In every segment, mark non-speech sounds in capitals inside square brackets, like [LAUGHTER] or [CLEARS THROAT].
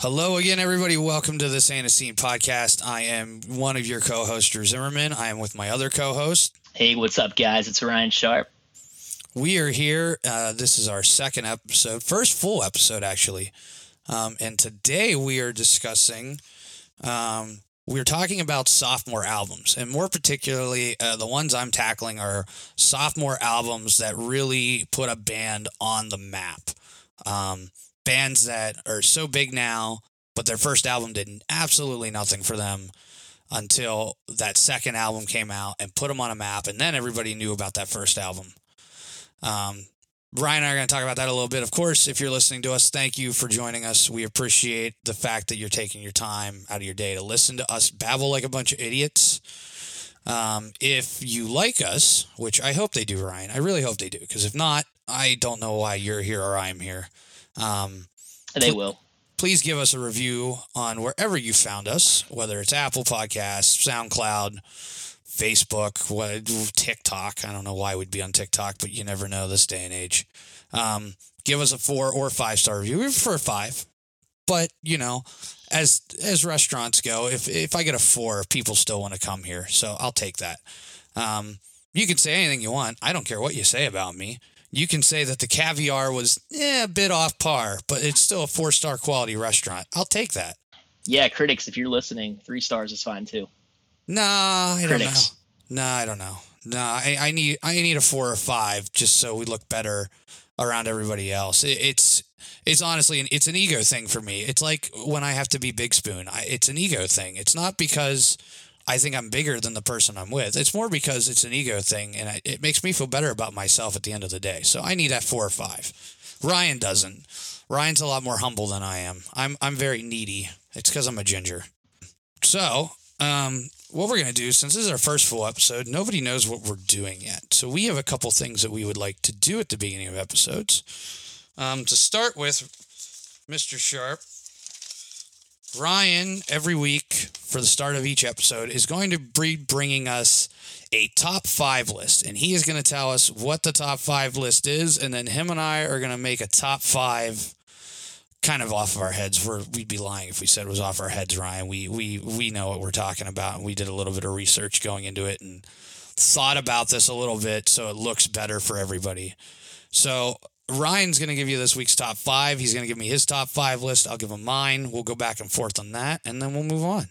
Hello again, everybody. Welcome to the Anacene podcast. I am one of your co-hosts, Drew Zimmerman. I am with my other co-host. Hey, what's up, guys? It's Ryan Sharp. We are here. Uh, this is our second episode, first full episode, actually. Um, and today we are discussing, um, we're talking about sophomore albums. And more particularly, uh, the ones I'm tackling are sophomore albums that really put a band on the map. Um, bands that are so big now, but their first album did absolutely nothing for them until that second album came out and put them on a map. And then everybody knew about that first album. Um, Ryan and I are going to talk about that a little bit. Of course, if you're listening to us, thank you for joining us. We appreciate the fact that you're taking your time out of your day to listen to us babble like a bunch of idiots. Um, if you like us, which I hope they do, Ryan, I really hope they do, because if not, I don't know why you're here or I'm here. Um, they will. Please give us a review on wherever you found us, whether it's Apple Podcasts, SoundCloud, Facebook, what TikTok. I don't know why we'd be on TikTok, but you never know this day and age. Um, give us a four or five star review. We prefer five, but you know, as as restaurants go, if if I get a four, people still want to come here, so I'll take that. Um, you can say anything you want. I don't care what you say about me you can say that the caviar was eh, a bit off par, but it's still a four star quality restaurant. I'll take that. Yeah, critics, if you're listening, three stars is fine too. Nah, I critics. don't know. Nah, I don't know. Nah, I, I need I need a four or five just so we look better around everybody else. It, it's it's honestly an, it's an ego thing for me. It's like when I have to be Big Spoon. I, it's an ego thing. It's not because I think I'm bigger than the person I'm with. It's more because it's an ego thing, and it makes me feel better about myself at the end of the day. So I need that four or five. Ryan doesn't. Ryan's a lot more humble than I am. I'm I'm very needy. It's because I'm a ginger. So, um, what we're gonna do since this is our first full episode, nobody knows what we're doing yet. So we have a couple things that we would like to do at the beginning of episodes. Um, to start with, Mr. Sharp, Ryan, every week for the start of each episode, is going to be bringing us a top five list. And he is going to tell us what the top five list is. And then him and I are going to make a top five kind of off of our heads. We're, we'd be lying if we said it was off our heads, Ryan. We, we, we know what we're talking about. And we did a little bit of research going into it and thought about this a little bit so it looks better for everybody. So Ryan's going to give you this week's top five. He's going to give me his top five list. I'll give him mine. We'll go back and forth on that, and then we'll move on.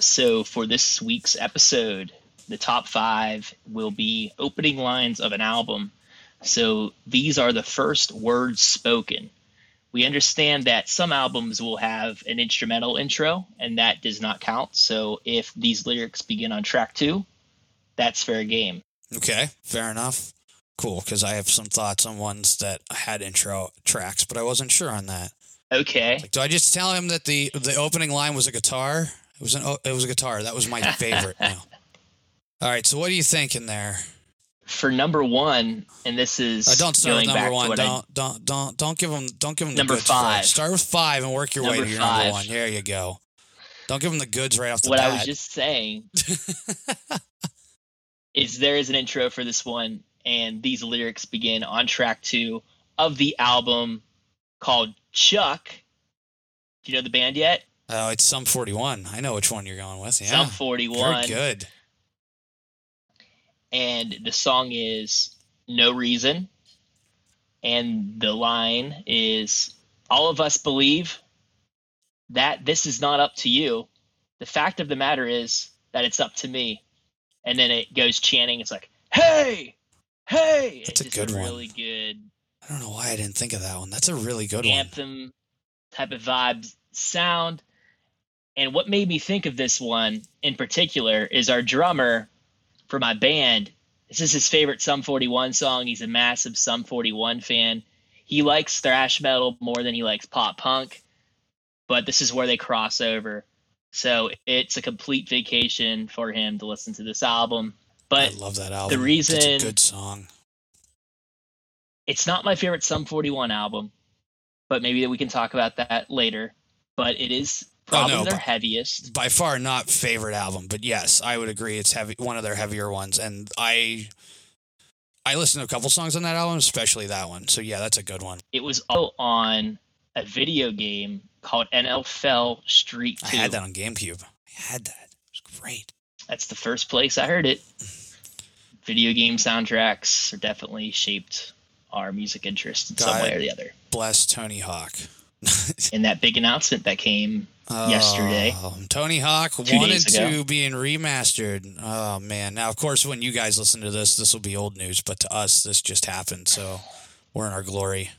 So, for this week's episode, the top five will be opening lines of an album. So, these are the first words spoken. We understand that some albums will have an instrumental intro, and that does not count. So, if these lyrics begin on track two, that's fair game. Okay, fair enough cool because I have some thoughts on ones that had intro tracks, but I wasn't sure on that. Okay. Like, do I just tell him that the the opening line was a guitar? It was an it was a guitar. That was my [LAUGHS] favorite. now. All right. So what are you thinking there? For number one, and this is uh, don't start with number one. Don't, I, don't don't don't give them don't give them number the five. First. Start with five and work your number way to your five. number one. There you go. Don't give them the goods right off the what bat. What I was just saying [LAUGHS] is there is an intro for this one and these lyrics begin on track two of the album called Chuck. Do you know the band yet? Oh, it's Sum 41. I know which one you're going with. Yeah. Sum 41. Very good. And the song is No Reason. And the line is All of us believe that this is not up to you. The fact of the matter is that it's up to me. And then it goes chanting, it's like, Hey, hey, that's a good a one. Really good. I don't know why I didn't think of that one. That's a really good anthem one. type of vibes sound. And what made me think of this one in particular is our drummer for my band. This is his favorite Sum 41 song. He's a massive Sum 41 fan. He likes thrash metal more than he likes pop punk, but this is where they cross over. So it's a complete vacation for him to listen to this album. But I love that album. The reason it's a good song. It's not my favorite Sum 41 album, but maybe we can talk about that later. But it is probably oh, no, their heaviest. By far not favorite album, but yes, I would agree it's heavy one of their heavier ones. And I I listened to a couple songs on that album, especially that one. So yeah, that's a good one. It was all on a video game called NFL Street 2. I had that on GameCube. I had that. It was great. That's the first place I heard it. Video game soundtracks are definitely shaped our music interest in some way or the other. Bless Tony Hawk. [LAUGHS] And that big announcement that came Yesterday. Oh, Tony Hawk and two being remastered. Oh man! Now, of course, when you guys listen to this, this will be old news, but to us, this just happened, so we're in our glory.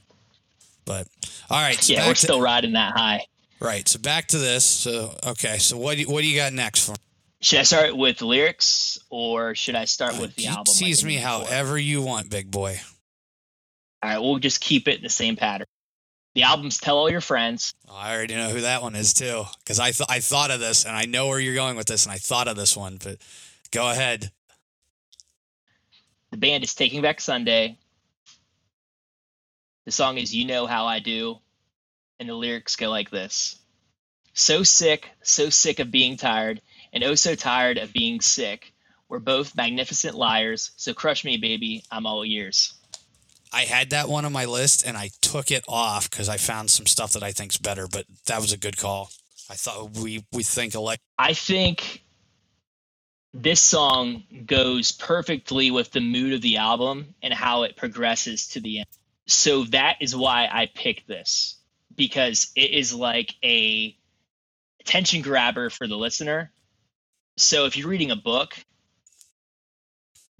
But all right, so yeah, we're to, still riding that high. right. So back to this. So okay, so what do you, what do you got next for? Should I start with lyrics or should I start with the You album? like Tease I me however you want, big boy. All right, we'll just keep it in the same pattern. The album's Tell All Your Friends. I already know who that one is too, because I th- I thought of this, and I know where you're going with this, and I thought of this one. But go ahead. The band is Taking Back Sunday. The song is You Know How I Do. And the lyrics go like this So sick, so sick of being tired, and oh so tired of being sick. We're both magnificent liars, so crush me, baby. I'm all ears. I had that one on my list and I took it off because I found some stuff that I think's better, but that was a good call. I thought we we think alike. I think this song goes perfectly with the mood of the album and how it progresses to the end. So that is why I picked this because it is like a attention grabber for the listener. So if you're reading a book,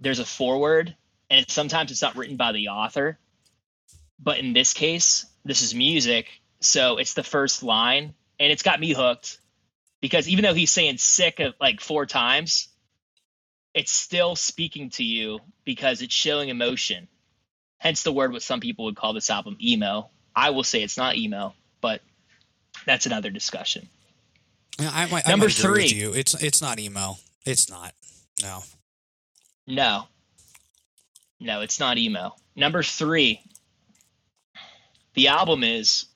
there's a foreword and it's, sometimes it's not written by the author. But in this case, this is music, so it's the first line and it's got me hooked because even though he's saying sick of like four times, it's still speaking to you because it's showing emotion. Hence the word what some people would call this album emo. I will say it's not emo, but that's another discussion. I might, Number I might agree with three. you. It's it's not emo. It's not. No. No. No, it's not emo. Number three. The album is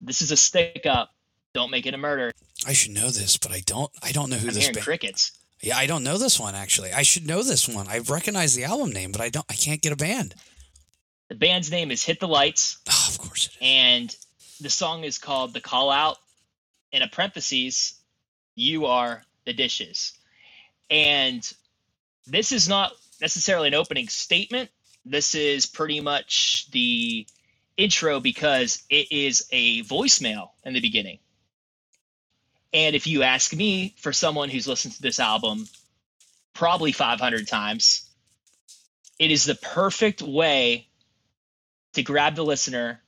This is a stick up. Don't make it a murder. I should know this, but I don't. I don't know who I'm this hearing band. crickets. Yeah, I don't know this one actually. I should know this one. I recognize the album name, but I don't. I can't get a band. The band's name is Hit the Lights. Oh, of course it is. and the song is called "The Call Out." In a parentheses, you are the dishes, and this is not necessarily an opening statement. This is pretty much the intro because it is a voicemail in the beginning. And if you ask me, for someone who's listened to this album probably 500 times, it is the perfect way to grab the listener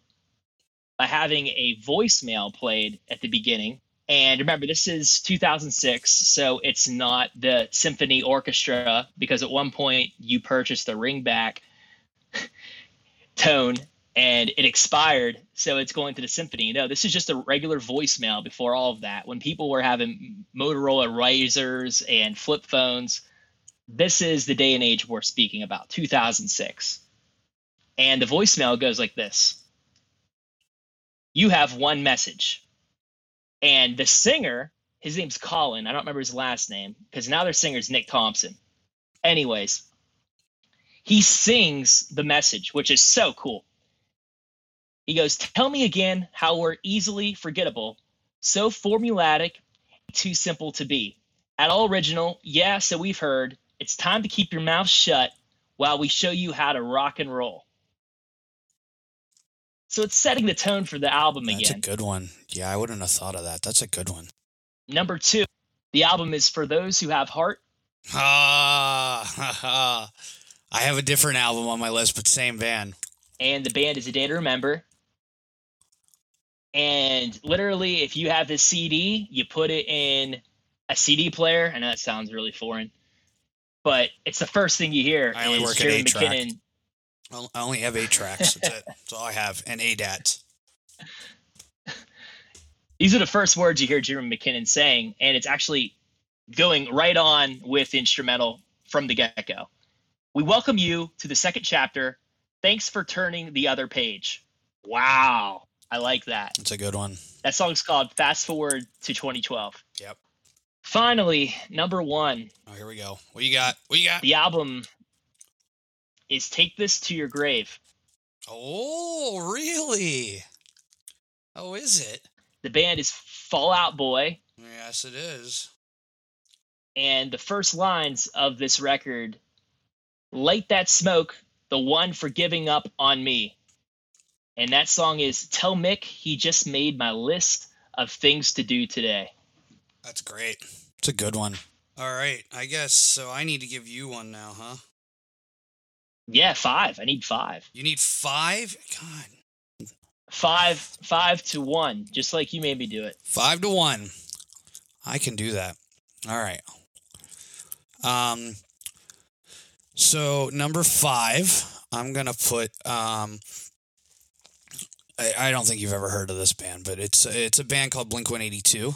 by having a voicemail played at the beginning. And remember, this is 2006, so it's not the symphony orchestra because at one point you purchased the ringback [LAUGHS] tone and it expired, so it's going to the symphony. No, this is just a regular voicemail before all of that. When people were having Motorola Razors and flip phones, this is the day and age we're speaking about, 2006. And the voicemail goes like this You have one message. And the singer, his name's Colin. I don't remember his last name because now their singer's Nick Thompson. Anyways, he sings the message, which is so cool. He goes, Tell me again how we're easily forgettable, so formulatic, too simple to be. At all original, yeah, so we've heard. It's time to keep your mouth shut while we show you how to rock and roll. So it's setting the tone for the album That's again. That's a good one. Yeah, I wouldn't have thought of that. That's a good one. Number two, the album is for those who have heart. Ah, ha, [LAUGHS] ha. I have a different album on my list, but same band. and the band is a day to remember. And literally, if you have this CD, you put it in a CD player. I know that sounds really foreign, but it's the first thing you hear. I only work at Jerry eight-track. McKinnon. I only have eight tracks. That's it. That's all I have, and ADATs. These are the first words you hear Jeremy McKinnon saying, and it's actually going right on with instrumental from the get go. We welcome you to the second chapter. Thanks for turning the other page. Wow. I like that. That's a good one. That song's called Fast Forward to 2012. Yep. Finally, number one, Oh, here we go. What you got? What you got? the album is Take This to Your Grave. Oh, really? Oh, is it? The band is Fall Out Boy, Yes, it is. and the first lines of this record light that smoke, the one for giving up on me. And that song is Tell Mick he just made my list of things to do today. That's great. It's a good one. All right. I guess so. I need to give you one now, huh? Yeah, five. I need five. You need five? God. Five, five to one, just like you made me do it. Five to one. I can do that. All right. Um. So number five, I'm gonna put. Um. I, I don't think you've ever heard of this band, but it's it's a band called Blink 182.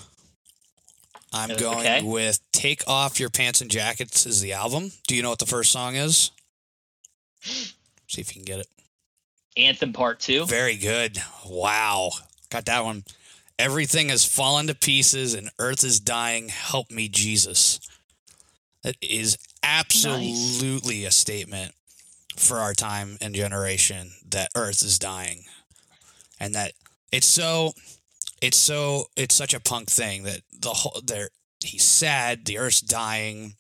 I'm Uh, going okay. with "Take Off Your Pants and Jackets" is the album. Do you know what the first song is? See if you can get it. Anthem Part Two. Very good. Wow. Got that one. Everything has fallen to pieces and earth is dying. Help me, Jesus. That is absolutely a statement for our time and generation that earth is dying. And that it's so it's so it's such a punk thing that the whole there he's sad, the earth's dying,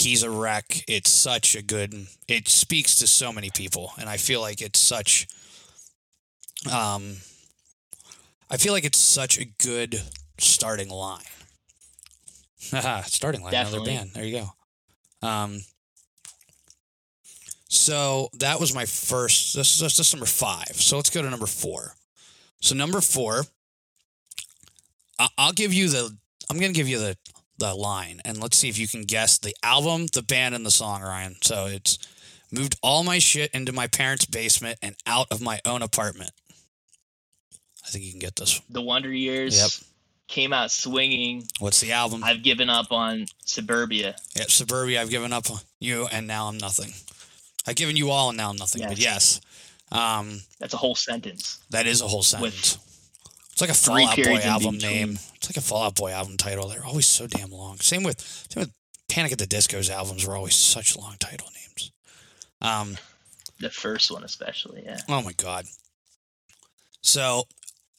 he's a wreck. It's such a good. It speaks to so many people, and I feel like it's such. Um, I feel like it's such a good starting line. [LAUGHS] Starting line, Definitely. another band. There you go. Um. So that was my first. This is this is number five. So let's go to number four. So number four. I- I'll give you the. I'm gonna give you the the line and let's see if you can guess the album, the band, and the song, Ryan. So it's moved all my shit into my parents' basement and out of my own apartment. I think you can get this. The Wonder Years. Yep. Came out swinging. What's the album? I've given up on Suburbia. yeah, Suburbia. I've given up on you, and now I'm nothing. I've given you all, and now I'm nothing. But yes, um, That's a whole sentence. that is a whole sentence. It's like a Fall Out Boy album name. It's like a Fall Out Boy album title. They're always so damn long. Same with same with Panic at the Disco's albums were always such long title names. Um, The first one, especially. Yeah. Oh my god. So,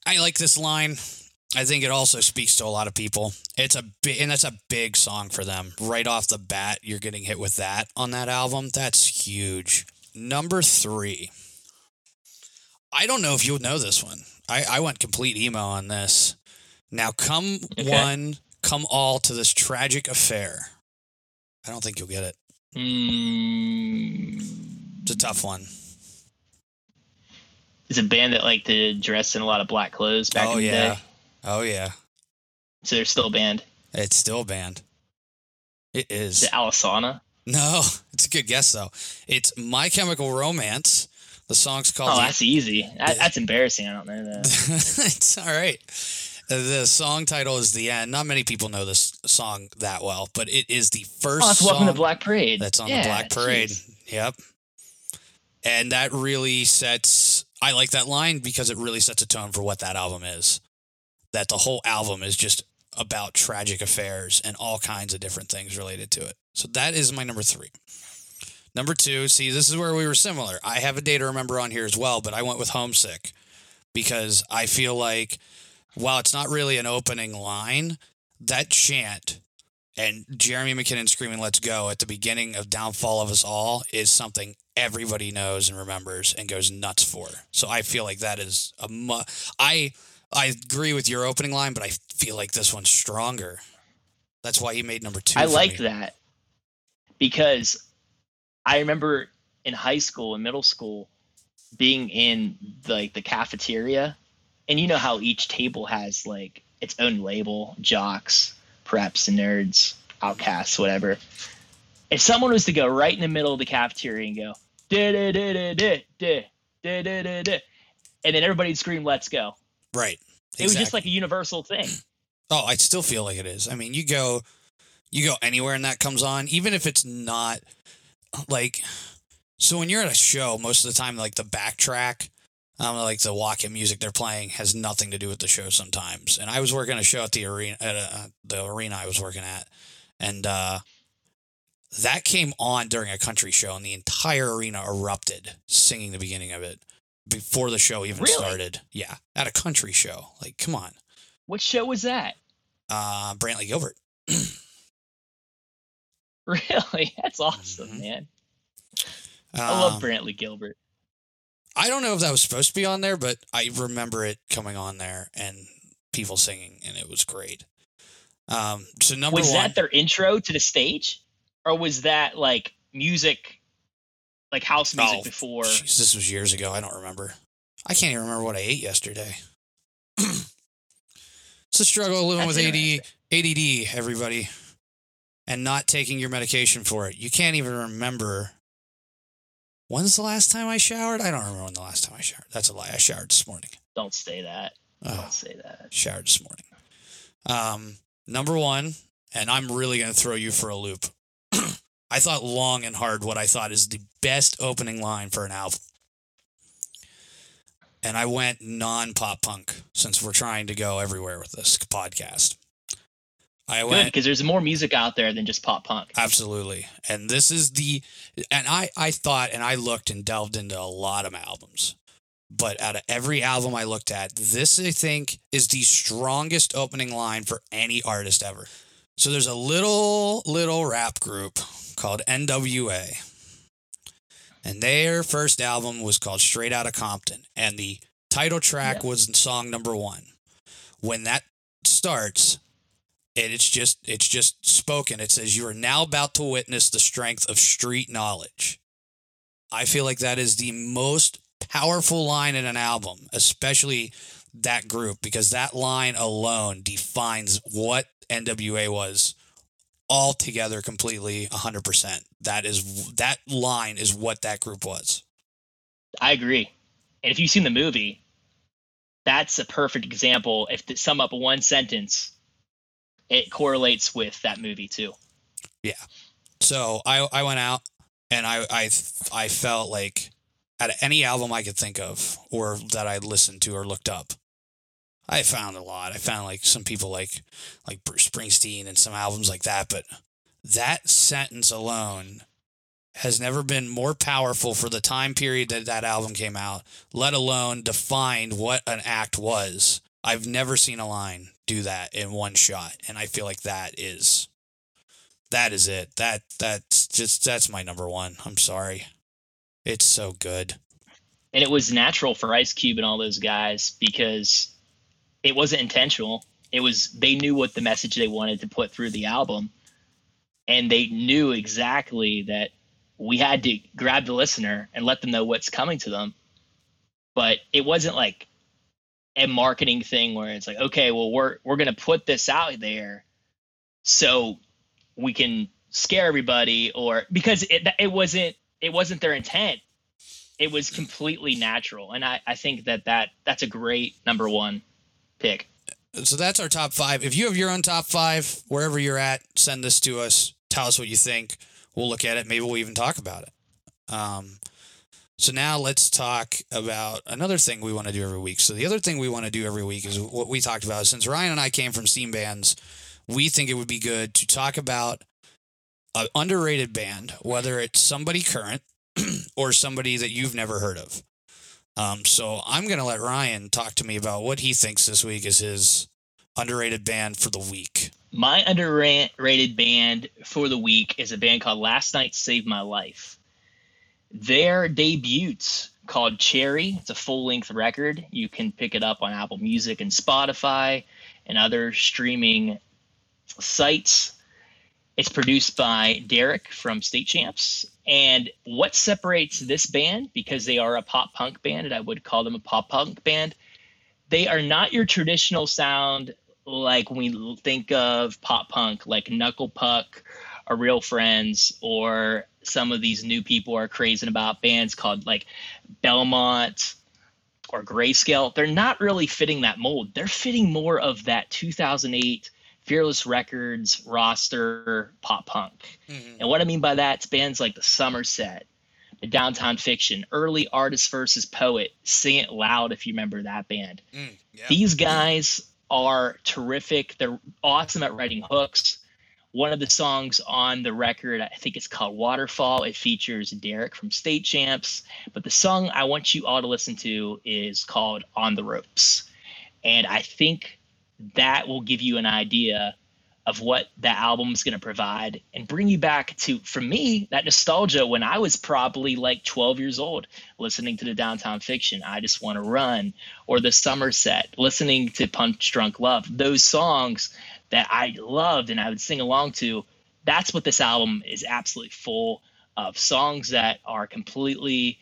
I like this line. I think it also speaks to a lot of people. It's a big, and that's a big song for them. Right off the bat, you're getting hit with that on that album. That's huge. Number three. I don't know if you'll know this one. I, I went complete emo on this. Now, come Okay. one, come all to this tragic affair. I don't think you'll get it. Mm, It's a tough one. it's a band that liked to dress in a lot of black clothes back oh in the yeah. day. Oh yeah. So they're still a band. It's still banned. It is. Is it Alesana? No, [LAUGHS] it's a good guess though. It's My Chemical Romance. The song's called. Oh, The- that's easy. That, that's embarrassing. I don't know that. [LAUGHS] it's all right. Uh, The song title is The End. Not many people know this song that well, but it is the first Oh, that's song Welcome to Black Parade. that's on Yeah, the Black Parade. jeez. Yep. And that really sets. I like that line because it really sets a tone for what that album is. That the whole album is just about tragic affairs and all kinds of different things related to it. So that is my number three. Number two, see, this is where we were similar. I have a day to remember on here as well, but I went with Homesick because I feel like while it's not really an opening line, that chant and Jeremy McKinnon screaming "Let's go" at the beginning of "Downfall of Us All" is something everybody knows and remembers and goes nuts for. So I feel like that is a mu- I I agree with your opening line, but I feel like this one's stronger. That's why he made number two. I like me. that because I remember in high school and middle school being in like the cafeteria, and you know how each table has like its own label: jocks, preps, nerds, outcasts, whatever. If someone was to go right in the middle of the cafeteria and go and then everybody'd scream "Let's go," Right. it was just like a universal thing. Oh, I still feel like it is. I mean, you go, you go anywhere and that comes on, even if it's not like. So when you're at a show, most of the time, like the backtrack, um, like the walk-in music they're playing has nothing to do with the show sometimes. And I was working a show at the arena, at uh the arena I was working at, and uh, that came on during a country show, and the entire arena erupted singing the beginning of it before the show even Really? started. Yeah, at a country show. Like, come on, What show was that? uh, Brantley Gilbert. [CLEARS THROAT] [LAUGHS] Really? That's awesome, Mhm. man. I love Um, Brantley Gilbert. I don't know if that was supposed to be on there, but I remember it coming on there and people singing, and it was great. Um, so number Was one, that their intro to the stage, or was that like music, like house music Oh, before? Jeez, this was years ago. I don't remember. I can't even remember what I ate yesterday. [CLEARS THROAT] it's a struggle living That's with AD. ADD, everybody, and not taking your medication for it. You can't even remember. When's the last time I showered? I don't remember when the last time I showered. That's a lie. I showered this morning. Don't say that. Oh, Don't say that. showered this morning. Um, number one, and I'm really going to throw you for a loop. [CLEARS THROAT] I thought long and hard what I thought is the best opening line for an album. And I went non pop punk since we're trying to go everywhere with this podcast. I Good, went because there's more music out there than just pop punk. Absolutely. And this is the and I I thought and I looked and delved into a lot of albums. But out of every album I looked at, this I think is the strongest opening line for any artist ever. So there's a little little rap group called NWA. And their first album was called Straight Outta Compton and the title track was song number 1. When that starts, and it's just it's just spoken it says you are now about to witness the strength of street knowledge i feel like that is the most powerful line in an album especially that group because that line alone defines what nwa was altogether completely 100% that is that line is what that group was I agree. And if you've seen the movie, that's a perfect example. If to sum up one sentence, it correlates with that movie too. Yeah. So I I went out and I I I felt like of any album I could think of or that I listened to or looked up, I found a lot. I found like some people like like Bruce Springsteen and some albums like that, but that sentence alone has never been more powerful for the time period that that album came out, let alone defined what an act was. I've never seen a line do that in one shot, and I feel like that is that is it. That that's just that's my number one. I'm sorry. It's so good. And it was natural for Ice Cube and all those guys because it wasn't intentional. It was they knew what the message they wanted to put through the album. And they knew exactly that we had to grab the listener and let them know what's coming to them. But it wasn't like a marketing thing where it's like, okay, well we're we're gonna put this out there so we can scare everybody or because it it wasn't it wasn't their intent it was completely natural and i i think that that that's a great number one pick So that's our top five. If you have your own top five, wherever you're at, send this to us. Tell us what you think. We'll look at it. Maybe we'll even talk about it. Um, so now let's talk about another thing we want to do every week. So the other thing we want to do every week is what we talked about. Since Ryan and I came from steam bands, we think it would be good to talk about an underrated band, whether it's somebody current [CLEARS THROAT] or somebody that you've never heard of. Um, so I'm going to let Ryan talk to me about what he thinks this week is his underrated band for the week. my underrated band for the week is a band called last night saved my life their debuts called cherry. It's a full-length record. You can pick it up on apple music and spotify and other streaming sites. It's produced by derek from state champs. And what separates this band because they are a pop punk band and i would call them a pop punk band they are not your traditional sound like we think of pop punk like knuckle puck or real friends or some of these new people are crazing about bands called like belmont or grayscale they're not really fitting that mold they're fitting more of that 2008 fearless records roster pop punk and what I mean by that, it's bands like the Summer Set, the Downtown Fiction, early artist versus poet, Sing It Loud, if you remember that band. Mm, yeah. These guys are terrific. They're awesome at writing hooks. One of the songs on the record, I think it's called Waterfall. It features Derek from State Champs. But the song I want you all to listen to is called On the Ropes. And I think that will give you an idea of what that album is going to provide and bring you back to, for me, that nostalgia when I was probably like 12 years old, listening to the Downtown Fiction, I Just Want to Run, or the Summer Set, listening to Punch Drunk Love. Those songs that I loved and I would sing along to. That's what this album is absolutely full of songs that are completely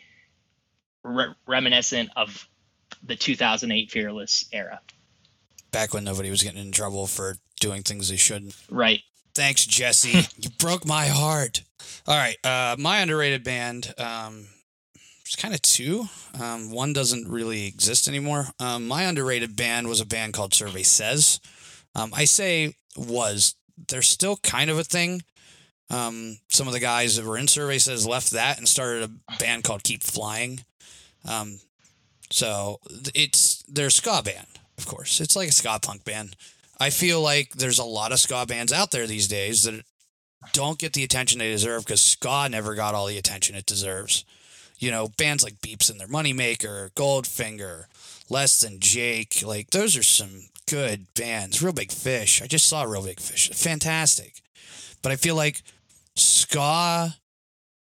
re- reminiscent of the 2008 Fearless era. Back when nobody was getting in trouble for doing things they shouldn't. Right. Thanks, Jesse. [LAUGHS] you broke my heart. All right. Uh, my underrated band. Um, it's kind of two. Um, one doesn't really exist anymore. Um, my underrated band was a band called Survey Says. Um, I say was. They're still kind of a thing. Um, some of the guys that were in Survey Says left that and started a band called Keep Flying. Um, so it's their ska band, of course. It's like a ska punk band. I feel like there's a lot of ska bands out there these days that don't get the attention they deserve because ska never got all the attention it deserves. You know, bands like Beeps and their Moneymaker, Goldfinger, Less Than Jake, like those are some good bands. Reel Big Fish. I just saw Reel Big Fish. Fantastic. But I feel like ska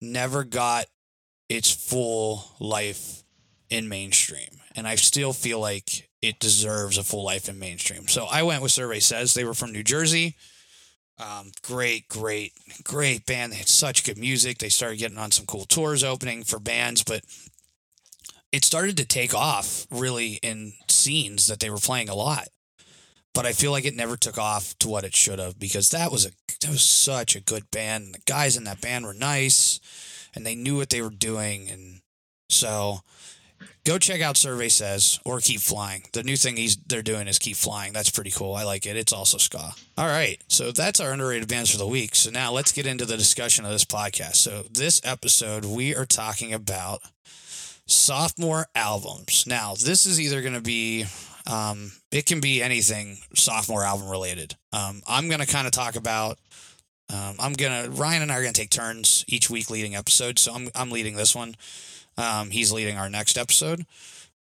never got its full life in mainstream. And I still feel like it deserves a full life in mainstream. So I went with Survey Says. They were from New Jersey. Um, great, great, great band. They had such good music. They started getting on some cool tours opening for bands, but it started to take off really in scenes that they were playing a lot. But I feel like it never took off to what it should have because that was a that was such a good band. And the guys in that band were nice and they knew what they were doing and so go check out Survey Says or Keep Flying. The new thing he's they're doing is Keep Flying. That's pretty cool. I like it. It's also ska. All right, so that's our underrated bands for the week. So now let's get into the discussion of this podcast. So this episode we are talking about sophomore albums. Now this is either going to be um, it can be anything sophomore album related. Um, I'm going to kind of talk about. Um, I'm gonna Ryan and I are gonna take turns each week leading episodes. So I'm I'm leading this one. Um, he's leading our next episode.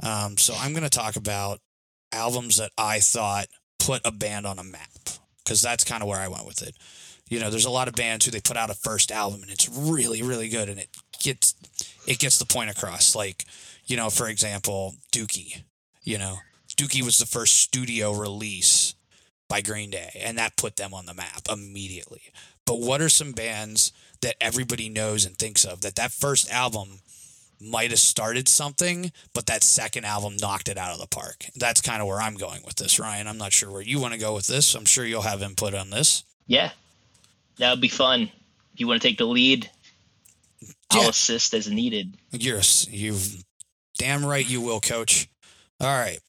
Um, so I'm to talk about albums that I thought put a band on a map because that's kind of where I went with it. You know, there's a lot of bands who they put out a first album and it's really, really good and it gets it gets the point across. Like, you know, for example, Dookie. You know, Dookie was the first studio release by Green Day, and that put them on the map immediately. But what are some bands that everybody knows and thinks of that that first album might have started something, but that second album knocked it out of the park. That's kind of where I'm going with this, Ryan. I'm not sure where you want to go with this. I'm sure you'll have input on this. Yeah, that would be fun. If you want to take the lead, I'll assist as needed. You're you, damn right you will, Coach. All right.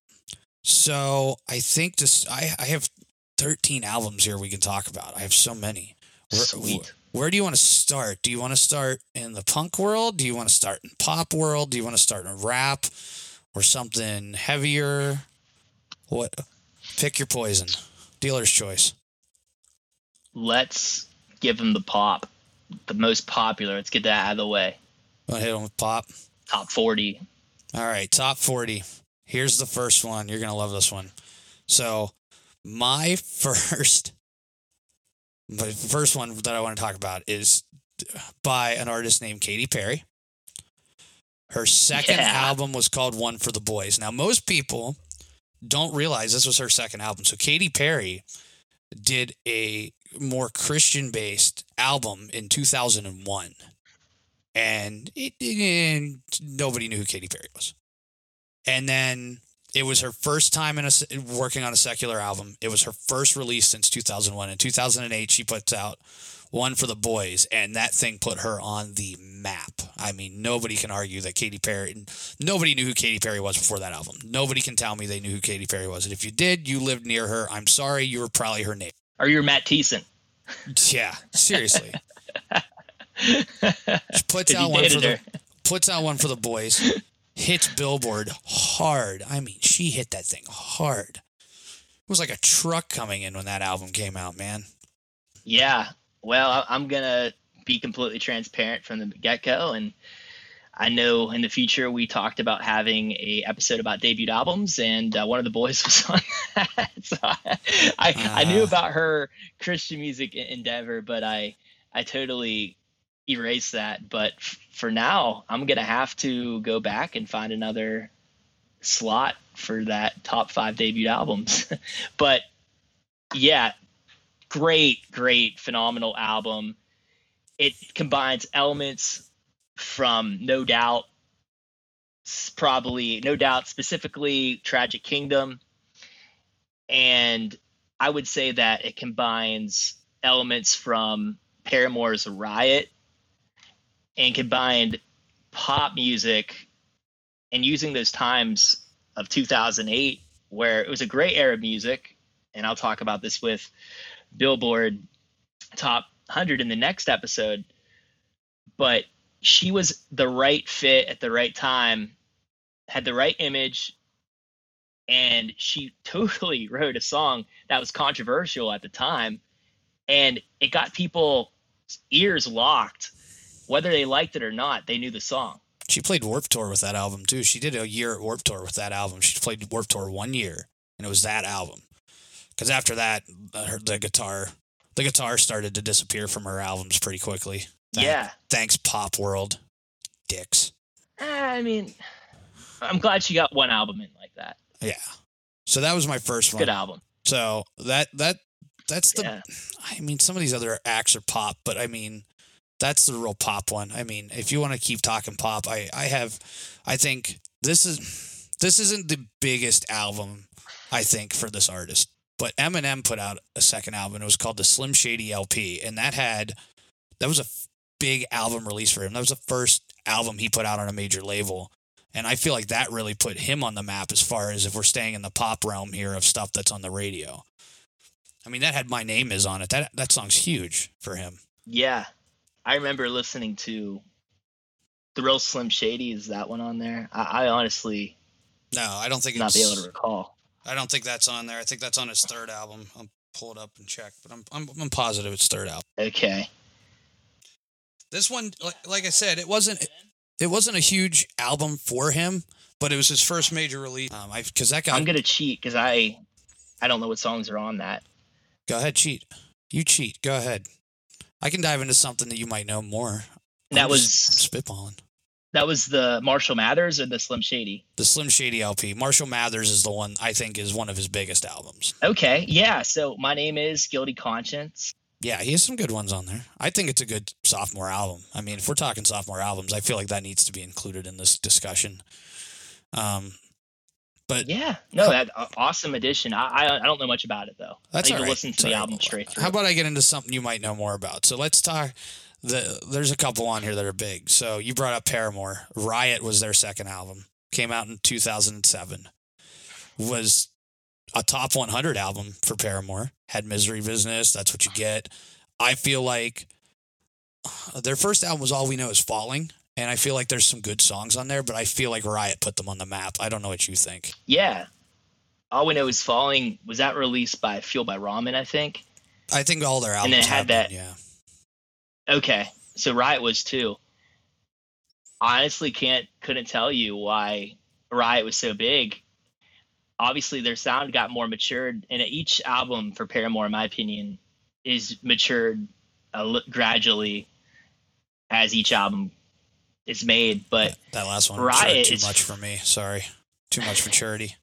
So I think this. I I have 13 albums here we can talk about. I have so many. Sweet where do you want to start? Do you want to start in the punk world? Do you want to start in pop world? Do you want to start in rap or something heavier? What? Pick your poison. Dealer's choice. Let's give him the pop, the most popular. Let's get that out of the way. Want to hit him with pop? Top 40. All right, top 40. Here's the first one. You're going to love this one. So, my [LAUGHS] first the first one that I want to talk about is by an artist named Katy Perry. Her second yeah. album was called One for the Boys. Now, most people don't realize this was her second album. So, Katy Perry did a more Christian based album in 2001. And it, it, nobody knew who Katy Perry was. And then it was her first time in a, working on a secular album. It was her first release since 2001. In 2008, she puts out one for the boys, and that thing put her on the map. I mean, nobody can argue that Katy Perry. Nobody knew who Katy Perry was before that album. Nobody can tell me they knew who Katy Perry was. And if you did, you lived near her. I'm sorry, you were probably her neighbor. Or you're Matt Thiessen. Yeah, seriously. [LAUGHS] she puts out one for the puts out one for the boys hits Billboard hard. I mean, she hit that thing hard. It was like a truck coming in when that album came out, man. Yeah. Well, I'm gonna be completely transparent from the get go, and I know in the future we talked about having a episode about debut albums, and uh, one of the boys [LAUGHS] was on that. so I, I, uh. I knew ah. about her Christian music endeavor, but I I totally erased that. But f- for now, I'm gonna have to go back and find another slot for that top five debut albums. [LAUGHS] but yeah, great, great, phenomenal album. It combines elements from No Doubt, probably No Doubt, specifically Tragic Kingdom. And I would say that it combines elements from Paramore's Riot and combined pop music and using those times of 2008 where it was a great era of music. And i'll talk about this with billboard top 100 in the next episode. But she was the right fit at the right time had the right image and she [LAUGHS] totally wrote a song that was controversial at the time. And it got people ears locked whether they liked it or not they knew the song she played Warped Tour with that album too. She did a year at Warped Tour with that album. She played Warped Tour one year, and it was that album. Because after that, her, the guitar, the guitar started to disappear from her albums pretty quickly. Thank, yeah. Thanks, Pop World, dicks. Uh, I mean, I'm glad she got one album in like that. Yeah. So that was my first one. Good album. So that that that's the. Yeah. I mean, some of these other acts are pop, but I mean, that's the real pop one. I mean, if you want to keep talking pop, I I have I think this is this isn't the biggest album I think for this artist. But Eminem put out a second album. It was called the Slim Shady LP, and that had that was a big album release for him. That was the first album he put out on a major label. And I feel like that really put him on the map as far as if we're staying in the pop realm here of stuff that's on the radio. I mean, that had My Name Is on it. That that song's huge for him. Yeah, I remember listening to the real Slim Shady. Is that one on there? I, I honestly, no, I don't think not be able to recall. I don't think that's on there. I think that's on his third album. I'll pull it up and check, but I'm I'm, I'm positive it's third album. Okay. This one, like, like I said, it wasn't it wasn't a huge album for him, but it was his first major release. Um, I because that guy. I'm gonna cheat because I I don't know what songs are on that. Go ahead, cheat. You cheat. Go ahead. I can dive into something that you might know more. That I'm was just, spitballing. That was the Marshall Mathers or the Slim Shady? The Slim Shady LP. Marshall Mathers is the one I think is one of his biggest albums. Okay, yeah. So my name is Guilty Conscience. Yeah, he has some good ones on there. I think it's a good sophomore album. I mean, if we're talking sophomore albums, I feel like that needs to be included in this discussion. Um, but yeah, no, that uh, awesome addition. I, I, I don't know much about it though. That's I need to listen to the album straight through. How about I get into something you might know more about? So let's talk. The there's a couple on here that are big. So you brought up Paramore. Riot was their second album. Came out in 2007. Was a top 100 album for Paramore. Had Misery Business. That's what you get. I feel like their first album was All We Know Is Falling and I feel like there's some good songs on there, but I feel like Riot put them on the map. I don't know what you think. Yeah. All we know is falling. Was that released by Fueled by Ramen? I think. I think all their albums. And then it had that. Been, yeah. Okay, so Riot was too. Honestly, can't couldn't tell you why Riot was so big. Obviously, their sound got more matured, and each album for Paramore, in my opinion, is matured gradually as each album is made. But that last one Riot too much for me. Sorry, too much for charity.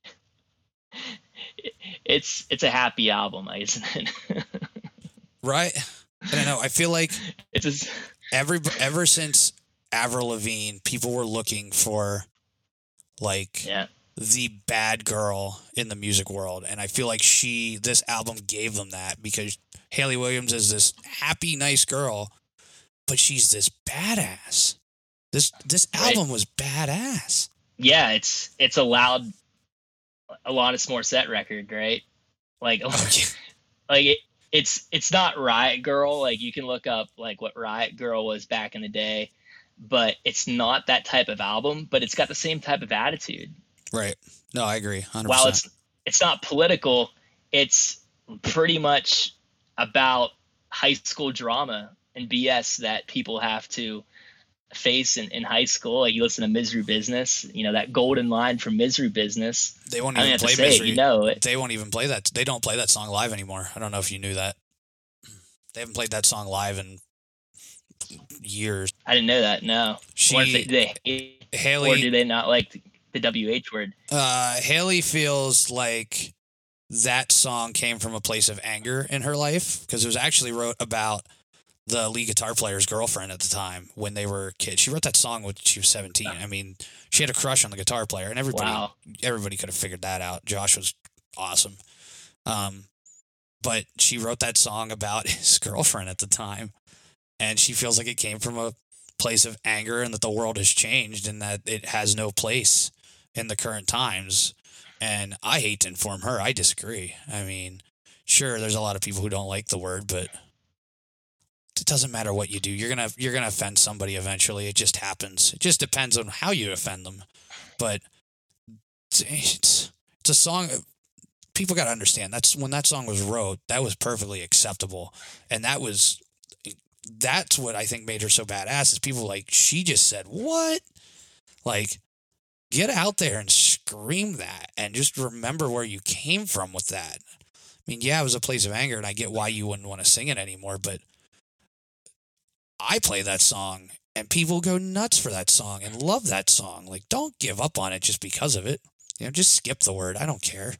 [LAUGHS] it's it's a happy album, isn't it? [LAUGHS] right. I don't know. I feel like it's just... every ever since Avril Lavigne, people were looking for like yeah. the bad girl in the music world, and I feel like she this album gave them that because Hayley Williams is this happy, nice girl, but she's this badass. This this album was badass. Yeah, it's it's a loud Alanis Morissette record, right? Like, oh, [LAUGHS] like it, it's it's not Riot Girl. Like you can look up like what Riot Girl was back in the day, but it's not that type of album. But it's got the same type of attitude. Right. No, I agree. 100%. While it's it's not political, it's pretty much about high school drama and BS that people have to face in, in high school. Like you listen to Misery Business, you know, that golden line from Misery Business. They won't even play say it, Misery. you know it. They won't even play that. They don't play that song live anymore. I don't know if you knew that. They haven't played that song live in years. I didn't know that. No. She What if they, they or do they not like the WH word? uh Hayley feels like that song came from a place of anger in her life because it was actually wrote about the lead guitar player's girlfriend at the time when they were kids. She wrote that song when she was 17. I mean, she had a crush on the guitar player and everybody Wow. everybody could have figured that out. Josh was awesome. Um, but she wrote that song about [LAUGHS] his girlfriend at the time. And she feels like it came from a place of anger and that the world has changed and that it has no place in the current times. And I hate to inform her. I disagree. I mean, sure, there's a lot of people who don't like the word, but it doesn't matter what you do. You're gonna you're gonna offend somebody eventually. It just happens. It just depends on how you offend them. But it's it's, a song people got to understand that's when that song was wrote that was perfectly acceptable and that was that's what i think made her so badass is people like she just said what like get out there and scream that and just remember where you came from with that i mean yeah it was a place of anger and i get why you wouldn't want to sing it anymore but i play that song and people go nuts for that song and love that song. Like don't give up on it just because of it. You know just skip the word. I don't care.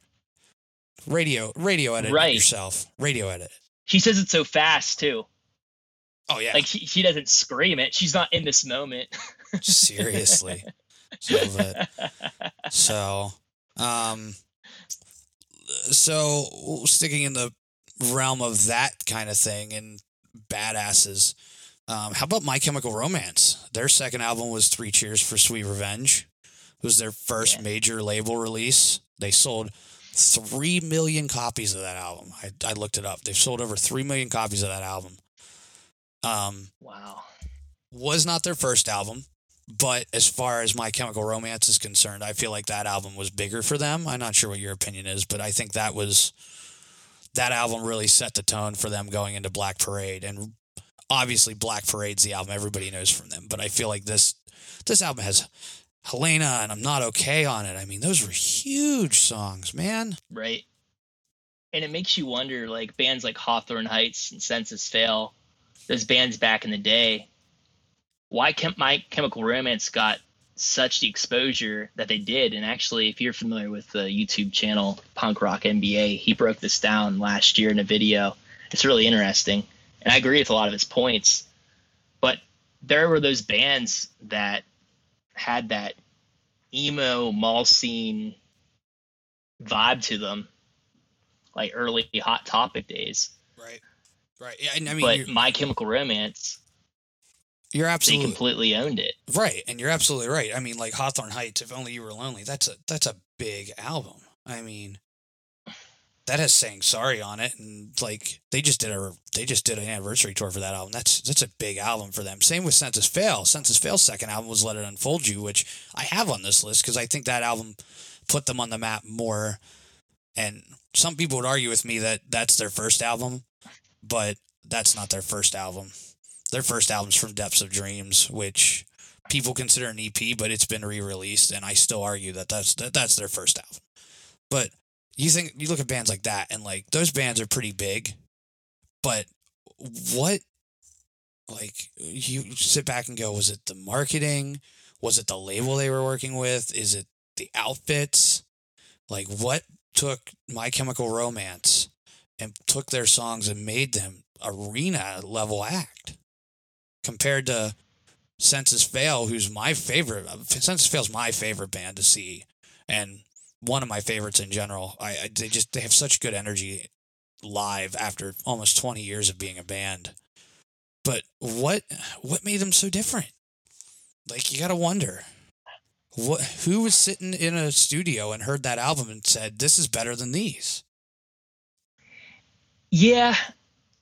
Radio radio edit Right. yourself. Radio edit. She says it so fast too. oh yeah. Like she, she doesn't scream it. She's not in this moment. seriously. So but so um so sticking in the realm of that kind of thing and badasses um how about my chemical romance their second album was three cheers for sweet revenge it was their first Yeah. major label release they sold three million copies of that album I, I looked it up they've sold over three million copies of that album um wow. was not their first album, but as far as My Chemical Romance is concerned, I feel like that album was bigger for them. I'm not sure what your opinion is, but I think that was that album really set the tone for them going into Black Parade. And obviously Black Parade's the album everybody knows from them, but I feel like this this album has Helena and I'm not okay on it. I mean, those were huge songs, man. Right. And it makes you wonder, like bands like Hawthorne Heights and Senses Fail, those bands back in the day, why Chem- My Chemical Romance got such the exposure that they did. And actually, if you're familiar with the YouTube channel Punk Rock MBA, he broke this down last year in a video. It's really interesting. And I agree with a lot of his points. But there were those bands that had that emo mall scene vibe to them, like early Hot Topic days. Right. Right. Yeah, and I mean, but My Chemical Romance, you're they absolutely completely owned it. Right, and you're absolutely right. I mean, like Hawthorne Heights, if only you were lonely. That's a that's a big album. I mean, that has saying sorry on it, and like they just did a they just did an anniversary tour for that album. That's that's a big album for them. Same with Senses Fail. Senses Fail's second album was Let It Enfold You, which I have on this list because I think that album put them on the map more. And some people would argue with me that that's their first album, but that's not their first album. Their first album's from Depths of Dreams, which people consider an EP, but it's been re-released, and I still argue that that's that, that's their first album. But you think you look at bands like that, and like those bands are pretty big, but what, like you sit back and go, was it the marketing? Was it the label they were working with? Is it the outfits? Like what took My Chemical Romance and took their songs and made them arena level act compared to Senses Fail, who's my favorite. Senses Fail's my favorite band to see, and one of my favorites in general. I, I they just they have such good energy live after almost twenty years of being a band. But what what made them so different? Like you got to wonder. What who was sitting in a studio and heard that album and said this is better than these? Yeah.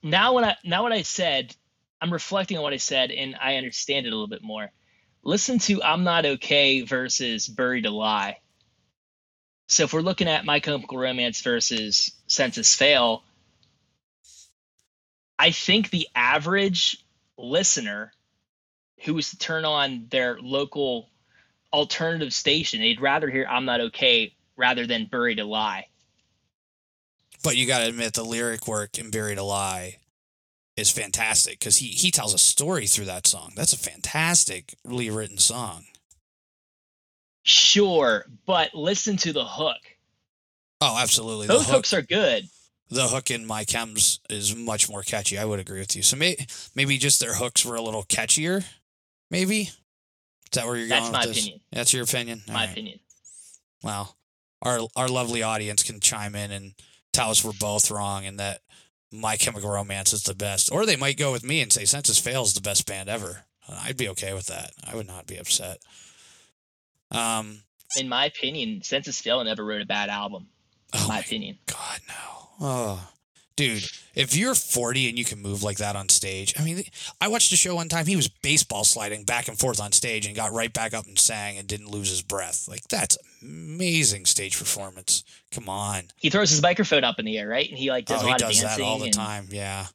Now when I now what I said, I'm reflecting on what I said and I understand it a little bit more. Listen to I'm Not Okay versus Buried Alive. So if we're looking at My Chemical Romance versus Senses Fail, I think the average listener who was to turn on their local alternative station, they'd rather hear I'm Not Okay rather than Buried Alive. But you got to admit the lyric work in Buried Alive is fantastic because he, he tells a story through that song. That's a fantastically written song. Sure, but listen to the hook. Oh, absolutely. Those the hook, hooks are good. the hook in My Chems is much more catchy. I would agree with you. So may, maybe just their hooks were a little catchier. Maybe is that where you're That's going? That's my this? opinion. That's your opinion. My All right. opinion. Well, our our lovely audience can chime in and tell us we're both wrong and that My Chemical Romance is the best, or they might go with me and say Senses Fail is the best band ever. I'd be okay with that. I would not be upset. Um, In my opinion, Senses Fail never wrote a bad album. oh my my opinion. God, no. Oh, dude, if you're 40 and you can move like that on stage, I mean, I watched a show one time. He was baseball sliding back and forth on stage and got right back up and sang and didn't lose his breath. Like that's amazing stage performance. Come on. He throws his microphone up in the air, right? And he like does oh, a he does of that all the and- time. Yeah,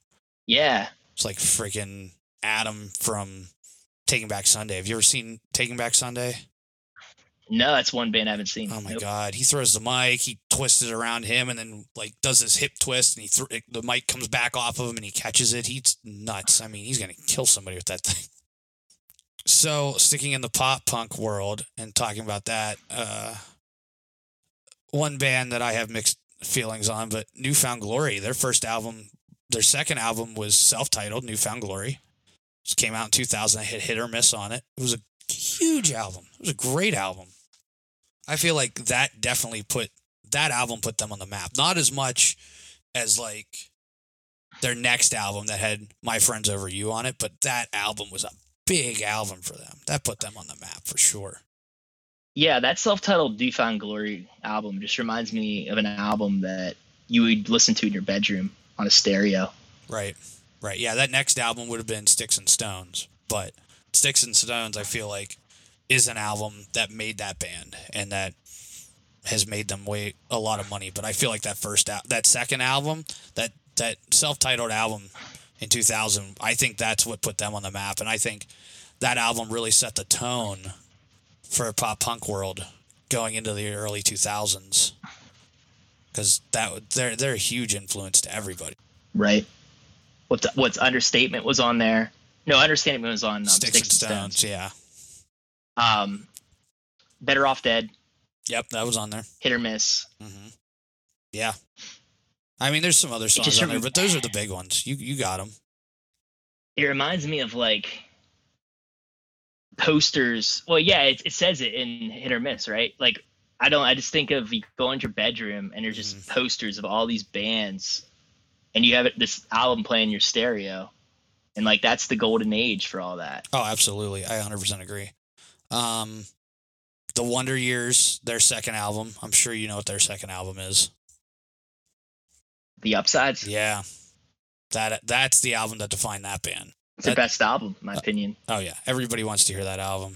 Yeah. it's like freaking Adam from Taking Back Sunday. Have you ever seen Taking Back Sunday? No, that's one band I haven't seen. Oh my Nope. god, he throws the mic, he twists it around him, and then like does his hip twist, and he thr the mic comes back off of him, and he catches it. He's nuts. I mean, he's gonna kill somebody with that [LAUGHS] thing. So sticking in the pop punk world and talking about that, uh, one band that I have mixed feelings on, but New Found Glory, their first album, their second album was self-titled New Found Glory. Just came out in 2000. I hit hit or miss on it. It was a huge album. It was a great album. I feel like that definitely put that album put them on the map. Not as much as like their next album that had My Friends Over You on it, but that album was a big album for them. That put them on the map for sure. Yeah, that self-titled New Found Glory album just reminds me of an album that you would listen to in your bedroom on a stereo. Right. Right. Yeah, that next album would have been Sticks and Stones, but Sticks and Stones I feel like is an album that made that band and that has made them way a lot of money, but I feel like that first al- that second album, that that self-titled album in 2000, I think that's what put them on the map and I think that album really set the tone for a pop punk world going into the early 2000s cuz that they're they're a huge influence to everybody. Right. What's what's understatement was on there. No, understatement was on um, Sticks, and Stones, yeah. Um, Better Off Dead, Yep, that was on there. Hit or Miss. hmm Yeah. I mean, there's some other songs on there, but those are the big ones. You you got them. It reminds me of like posters. Well, yeah, it, it says it in Hit or Miss, right? Like I don't. I just think of you go into your bedroom and there's just Mhm. posters of all these bands, and you have this album playing your stereo, and like that's the golden age for all that. Oh, absolutely. I 100% agree. Um, the Wonder Years, their second album. I'm sure you know what their second album is. The upsides. Yeah. That that's the album that defined that band. It's the best album, in my uh, opinion. Oh yeah, everybody wants to hear that album.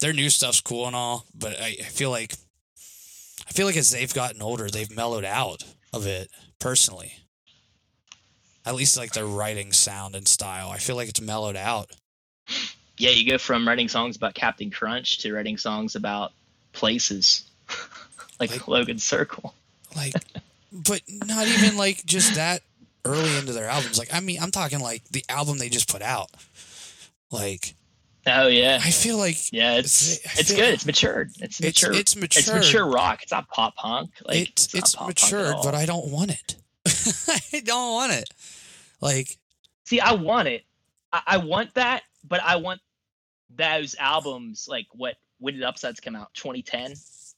Their new stuff's cool and all, but I, I feel like I feel like as they've gotten older, they've mellowed out of it personally. At least like their writing sound and style. I feel like it's mellowed out. Yeah, you go from writing songs about Captain Crunch to writing songs about places, [LAUGHS] like, Like- Logan Circle. Like [LAUGHS] but not even like just that early into their albums. Like I mean, I'm talking like the album they just put out. Like Oh yeah, I feel like yeah. It's it's good. It's matured. It's it's mature. it's mature. It's mature rock. It's not pop punk. Like it's it's pop punk at matured, but I don't want it. [LAUGHS] I don't want it. Like see. I want it. I, I want that, but I want those albums like what when did Upsides come out? 2010,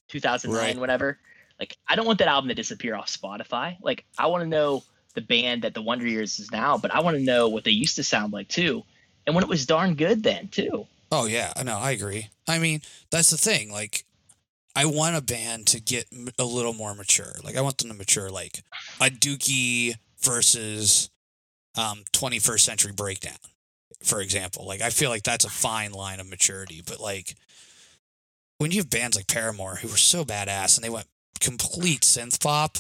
2009, Right. whatever. Like I don't want that album to disappear off Spotify. Like I want to know the band that the Wonder Years is now, but I want to know what they used to sound like too, and when it was darn good then too. Oh yeah, no, I agree. I mean, that's the thing. Like, I want a band to get a little more mature. Like, I want them to mature, like a Dookie versus um, 21st Century Breakdown, for example. Like, I feel like that's a fine line of maturity. But like, when you have bands like Paramore who were so badass and they went complete synth pop,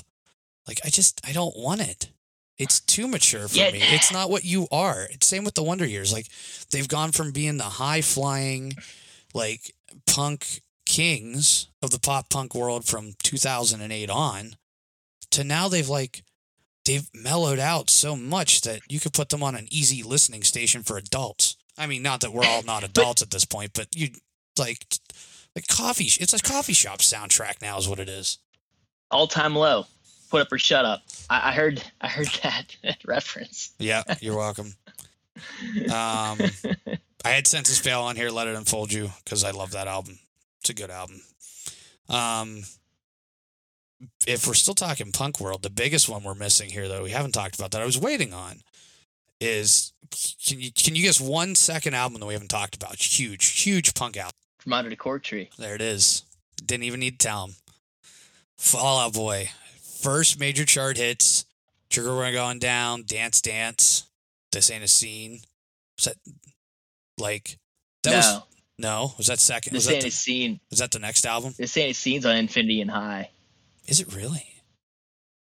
like I just I don't want it. It's too mature for Yeah. me. It's not what you are. It's same with the Wonder Years. Like they've gone from being the high flying, like punk kings of the pop punk world from 2008 on, to now they've like they've mellowed out so much that you could put them on an easy listening station for adults. I mean, not that we're all not [LAUGHS] adults at this point, but you like like coffee. It's a coffee shop soundtrack now, is what it is. All time low. Put up or shut up. I, I heard I heard that [LAUGHS] reference. Yeah, you're welcome. Um, [LAUGHS] I had Senses Fail on here, Let It Enfold You, because I love that album. It's a good album. Um, if we're still talking punk world, the biggest one we're missing here, though, we haven't talked about that I was waiting on, is can you can you guess one second album that we haven't talked about? Huge, huge punk album. From under the cork tree. There it is. Didn't even need to tell him. Fall Out Boy, first major chart hits. Trigger We're Going Down, Dance Dance. This ain't a scene. Was that like that no, was no? Was that second? Was this that, ain't the, a scene. was that the next album? This ain't a scene's on Infinity on High. Is it really?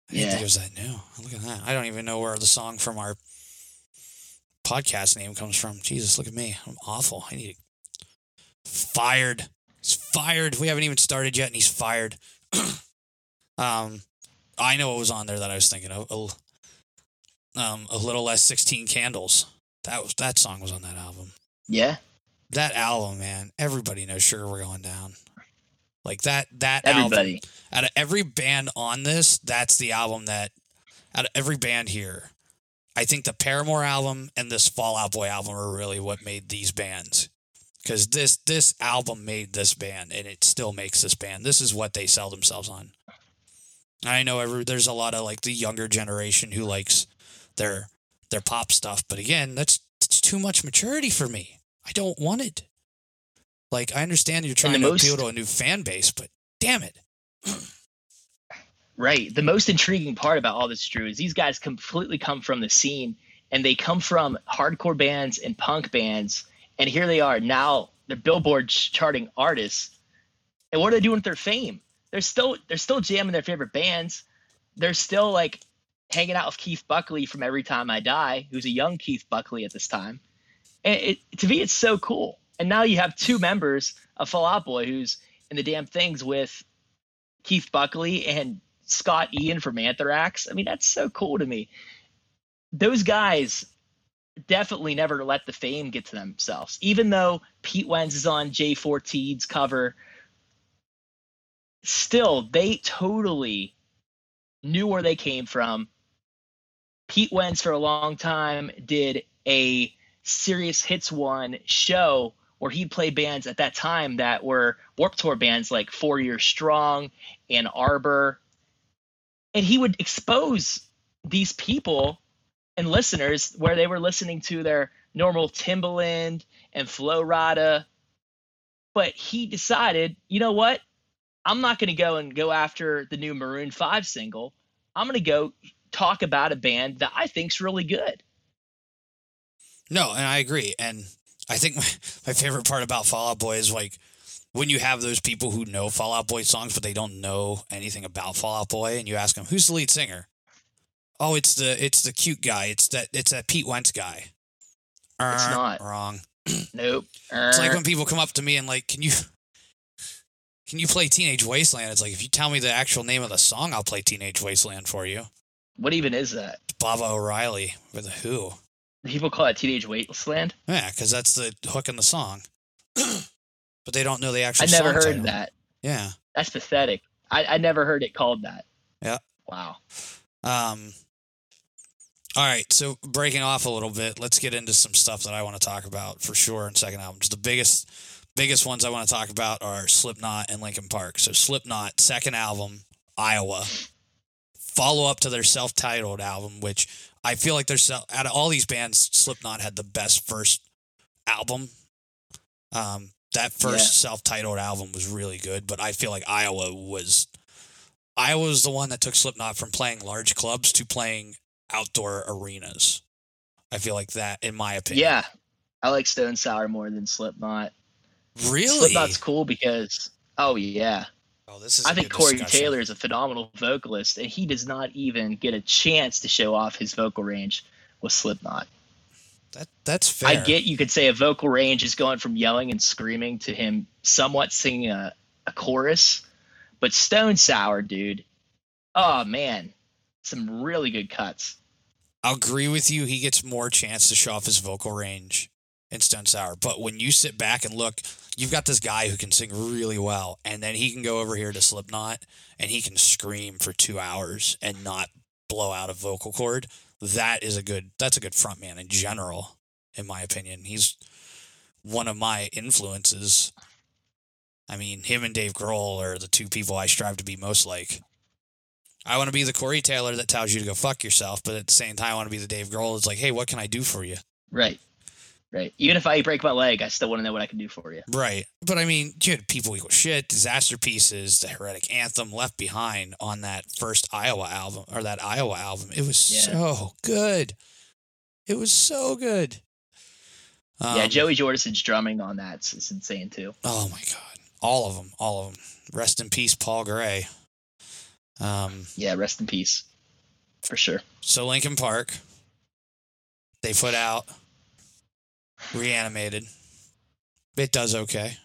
I didn't Yeah. think it was that new. Look at that. I don't even know where the song from our podcast name comes from. Jesus, look at me. I'm awful. I need fired. He's fired. We haven't even started yet, and he's fired. [CLEARS THROAT] um, I know what was on there that I was thinking of. A, um, a little less sixteen candles. That was that song was on that album. Yeah, That album, man. Everybody knows "Sugar We're Going Down." Like that. That album out of every band on this, that's the album that out of every band here, I think the Paramore album and this Fall Out Boy album are really what made these bands. Because this this album made this band, and it still makes this band. This is what they sell themselves on. I know every, there's a lot of like the younger generation who likes their their pop stuff, but again, that's, that's too much maturity for me. I don't want it. Like I understand you're trying to most- appeal to a new fan base, but damn it. Right. The most intriguing part about all this, Drew, is these guys completely come from the scene and they come from hardcore bands and punk bands. And here they are now, they're Billboard charting artists. And what are they doing with their fame? They're still they're still jamming their favorite bands. They're still like hanging out with Keith Buckley from Every Time I Die, who's a young Keith Buckley at this time. And it, to me, it's so cool. And now you have two members of Fall Out Boy who's in the Damned Things with Keith Buckley and Scott Ian from Anthrax. I mean, that's so cool to me. Those guys definitely never let the fame get to themselves. Even though Pete Wentz is on J14's cover, still they totally knew where they came from. Pete Wentz for a long time did a Sirius hits one show where he'd play bands at that time that were Warped Tour bands like Four Years Strong and Arbor. And he would expose these people and listeners where they were listening to their normal Timbaland and Flo Rida. But he decided, you know what? I'm not going to go and go after the new Maroon 5 single. I'm going to go talk about a band that I think's really good. No, and I agree. And I think [LAUGHS] my, my favorite part about Fall Out Boy is like when you have those people who know Fall Out Boy songs, but they don't know anything about Fall Out Boy, and you ask them, "Who's the lead singer?" Oh, it's the it's the cute guy. It's that it's that Pete Wentz guy. It's not. wrong. [CLEARS THROAT] [CLEARS THROAT] Nope. It's like when people come up to me and like, "Can you can you play Teenage Wasteland?" It's like if you tell me the actual name of the song, I'll play Teenage Wasteland for you. what even is that? Baba O'Riley with the Who. People call it Teenage Wasteland. Yeah, because that's the hook in the song. [CLEARS THROAT] but they don't know the actual. Song. I never heard title. that. Yeah. That's pathetic. I, I never heard it called that. Yeah. Wow. Um. All right, so breaking off a little bit, let's get into some stuff that I want to talk about for sure in second albums. The biggest, biggest ones I want to talk about are Slipknot and Linkin Park. So Slipknot, second album, Iowa, follow up to their self-titled album, which I feel like there's out of all these bands, Slipknot had the best first album. Um, that first self-titled album was really good, but I feel like Iowa was Iowa was the one that took Slipknot from playing large clubs to playing outdoor arenas. I feel like that, in my opinion. Yeah. I like Stone Sour more than Slipknot. Really? Slipknot's cool because oh yeah. Oh, this is. I think Corey discussion. Taylor is a phenomenal vocalist, and he does not even get a chance to show off his vocal range with Slipknot. That that's fair. I get you could say a vocal range is going from yelling and screaming to him somewhat singing a, a chorus, but Stone Sour, dude, oh man, some really good cuts. I'll agree with you. He gets more chance to show off his vocal range in Stone Sour. But when you sit back and look, you've got this guy who can sing really well, and then he can go over here to Slipknot and he can scream for two hours and not blow out a vocal cord. That is a good. That's a good frontman in general, in my opinion. He's one of my influences. I mean, him and Dave Grohl are the two people I strive to be most like. I want to be the Corey Taylor that tells you to go fuck yourself, but at the same time, I want to be the Dave Grohl that's like, hey, what can I do for you? Right, right. Even if I break my leg, I still want to know what I can do for you. Right. But I mean, had People Equal Shit, Disaster Pieces, The Heretic Anthem, Left Behind on that first Iowa album, or that Iowa album. It was Yeah. so good. It was so good. yeah, Um, Joey Jordison's drumming on that is insane too. Oh my God. All of them. All of them. Rest in peace, Paul Gray. Um, Yeah, rest in peace, for sure. So Linkin Park, they put out reanimated. It does okay.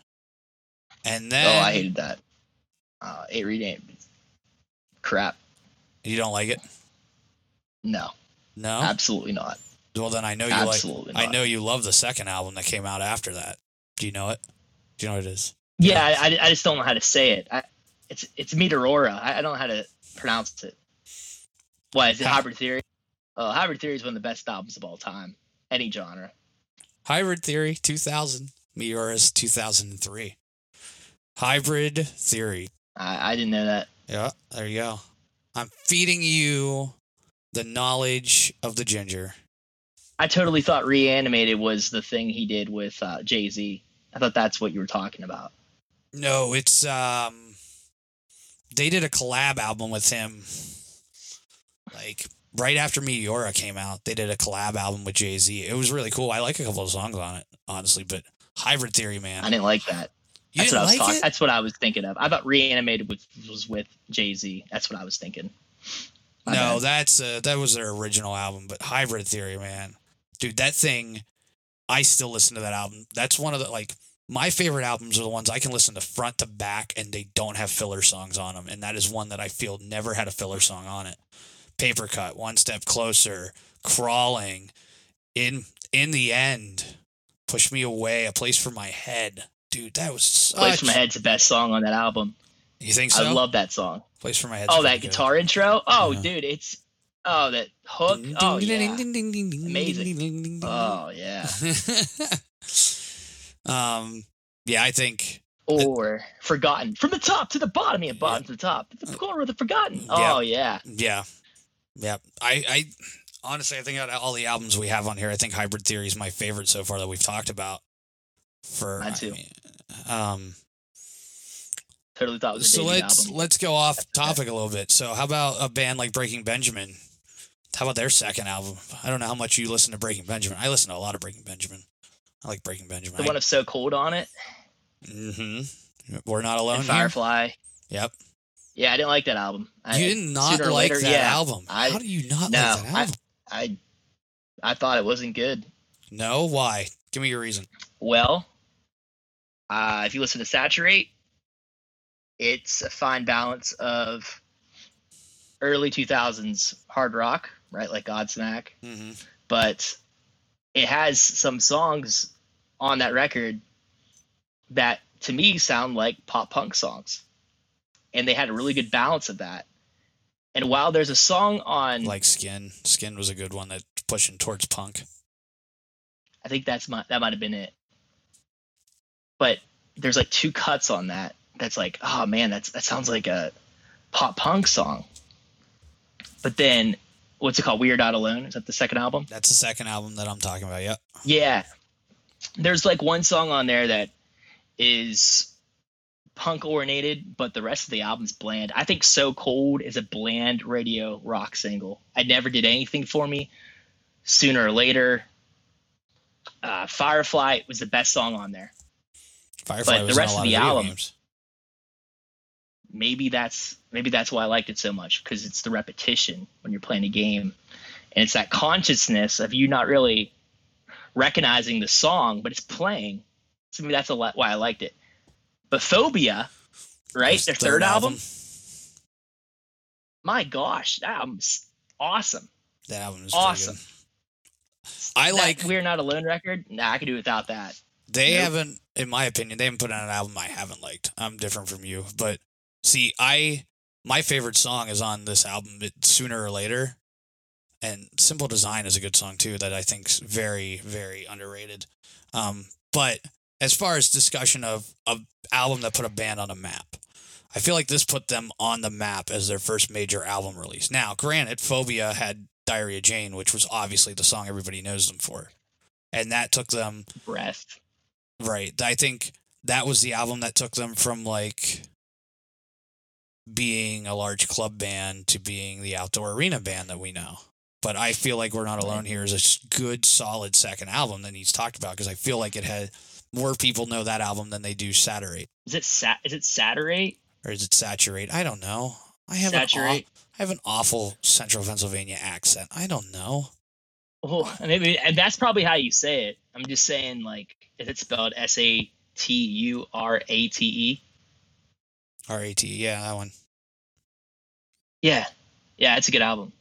And then oh, I hated that. Uh, eight rename. Crap. you don't like it? No, No. absolutely not. well, then I know you Absolutely like. I know you love the second album that came out after that. Do you know it? Do you know what it is? Yeah, I, I- I just don't know how to say it. I, it's it's Meteora. I, I don't know how to pronounce it. What is it? Hybrid Theory. Oh, Hybrid Theory is one of the best albums of all time, any genre. Hybrid Theory 2000. Meteora's 2003. Hybrid Theory. I, I didn't know that. Yeah, there you go. I'm feeding you the knowledge of the ginger. I totally thought Reanimated was the thing he did with uh, Jay Z. I thought that's what you were talking about. No, it's um they did a collab album with him like right after Meteora came out. They did a collab album with Jay-Z. It was really cool. I like a couple of songs on it, honestly, but Hybrid Theory, man. I didn't like that. you That's what I was like talking. it? That's what I was thinking of. I thought Reanimated was, was with Jay Z. That's what I was thinking. My no, bad. that's uh, that was their original album, but Hybrid Theory, man. Dude, that thing I still listen to that album. That's one of the like my favorite albums are the ones I can listen to front to back and they don't have filler songs on them. And that is one that I feel never had a filler song on it. Paper Cut, One Step Closer, Crawling, In in the End, Push Me Away, A Place for My Head. Dude, that was such Place for My Head's the best song on that album. You think so? I love that song. Place for My Head. Oh, that guitar intro. Oh, Yeah. dude, it's oh that hook. Oh yeah. Amazing. Oh yeah. um, yeah, I think Or Forgotten from the top to the bottom. Yeah, bottom to the top. The corner of the Forgotten. Yeah. Oh yeah. Yeah. Yeah. I, I honestly, I think out of all the albums we have on here, I think Hybrid Theory is my favorite so far that we've talked about. For Mine I too. mean, um, Totally thought it was a so let's album. let's go off [LAUGHS] topic a little bit. So how about a band like Breaking Benjamin? How about their second album? I don't know how much you listen to Breaking Benjamin. I listen to a lot of Breaking Benjamin. I like Breaking Benjamin. the one of So Cold on it. mm-hmm. We're not alone and here. Firefly. Yep. Yeah, I didn't like that album. I, You did not like later, that yeah, album. I- how do you not no, like that I- album? I I thought it wasn't good. no, why? Give me your reason. Well, uh, if you listen to Saturate, it's a fine balance of early 2000s hard rock, right? Like Godsmack, hmm but it has some songs on that record that to me sound like pop punk songs. And they had a really good balance of that. And while there's a song on, Like Skin. Skin was a good one that pushing towards punk. I think that's my, that might have been it. But there's like two cuts on that. That's like, oh man, that's that sounds like a pop punk song. But then, what's it called? We're Not Alone. Is that the second album? That's the second album that I'm talking about. Yep. Yeah. There's like one song on there that is punk oriented, but the rest of the album's bland. I think So Cold is a bland radio rock single. I never did anything for me. Sooner or later, uh, Firefly was the best song on there. Firefly But the rest of the album- games. maybe that's maybe that's why I liked it so much because it's the repetition when you're playing a game, and it's that consciousness of you not really recognizing the song, but it's playing. So maybe that's a lot why I liked it. But Phobia, right? Their third, album. My gosh, that album's awesome. That album is Awesome. I That like We're Not Alone record. Nah, I could do without that. They Nope. haven't, in my opinion, they haven't put out an album I haven't liked. I'm different from you, but see, I my favorite song is on this album. It, Sooner or later, and Simple Design is a good song too that I think's very very underrated. Um, but as far as discussion of a album that put a band on a map, I feel like this put them on the map as their first major album release. Now, granted, Phobia had Diarrhea Jane, which was obviously the song everybody knows them for, and that took them Breath. Right. I think that was the album that took them from like being a large club band to being the outdoor arena band that we know. But I feel like We're Not Alone here is a good, solid second album that he's talked about because I feel like it had more people know that album than they do Saturate. Is it sat? Is it Saturate? Or is it Saturate? I don't know. I have an aw- I have an awful Central Pennsylvania accent. I don't know. Oh, [LAUGHS] maybe, and that's probably how you say it. I'm just saying, like, is it spelled S A T U R A T E? R A T. Yeah, that one. Yeah, yeah, it's a good album.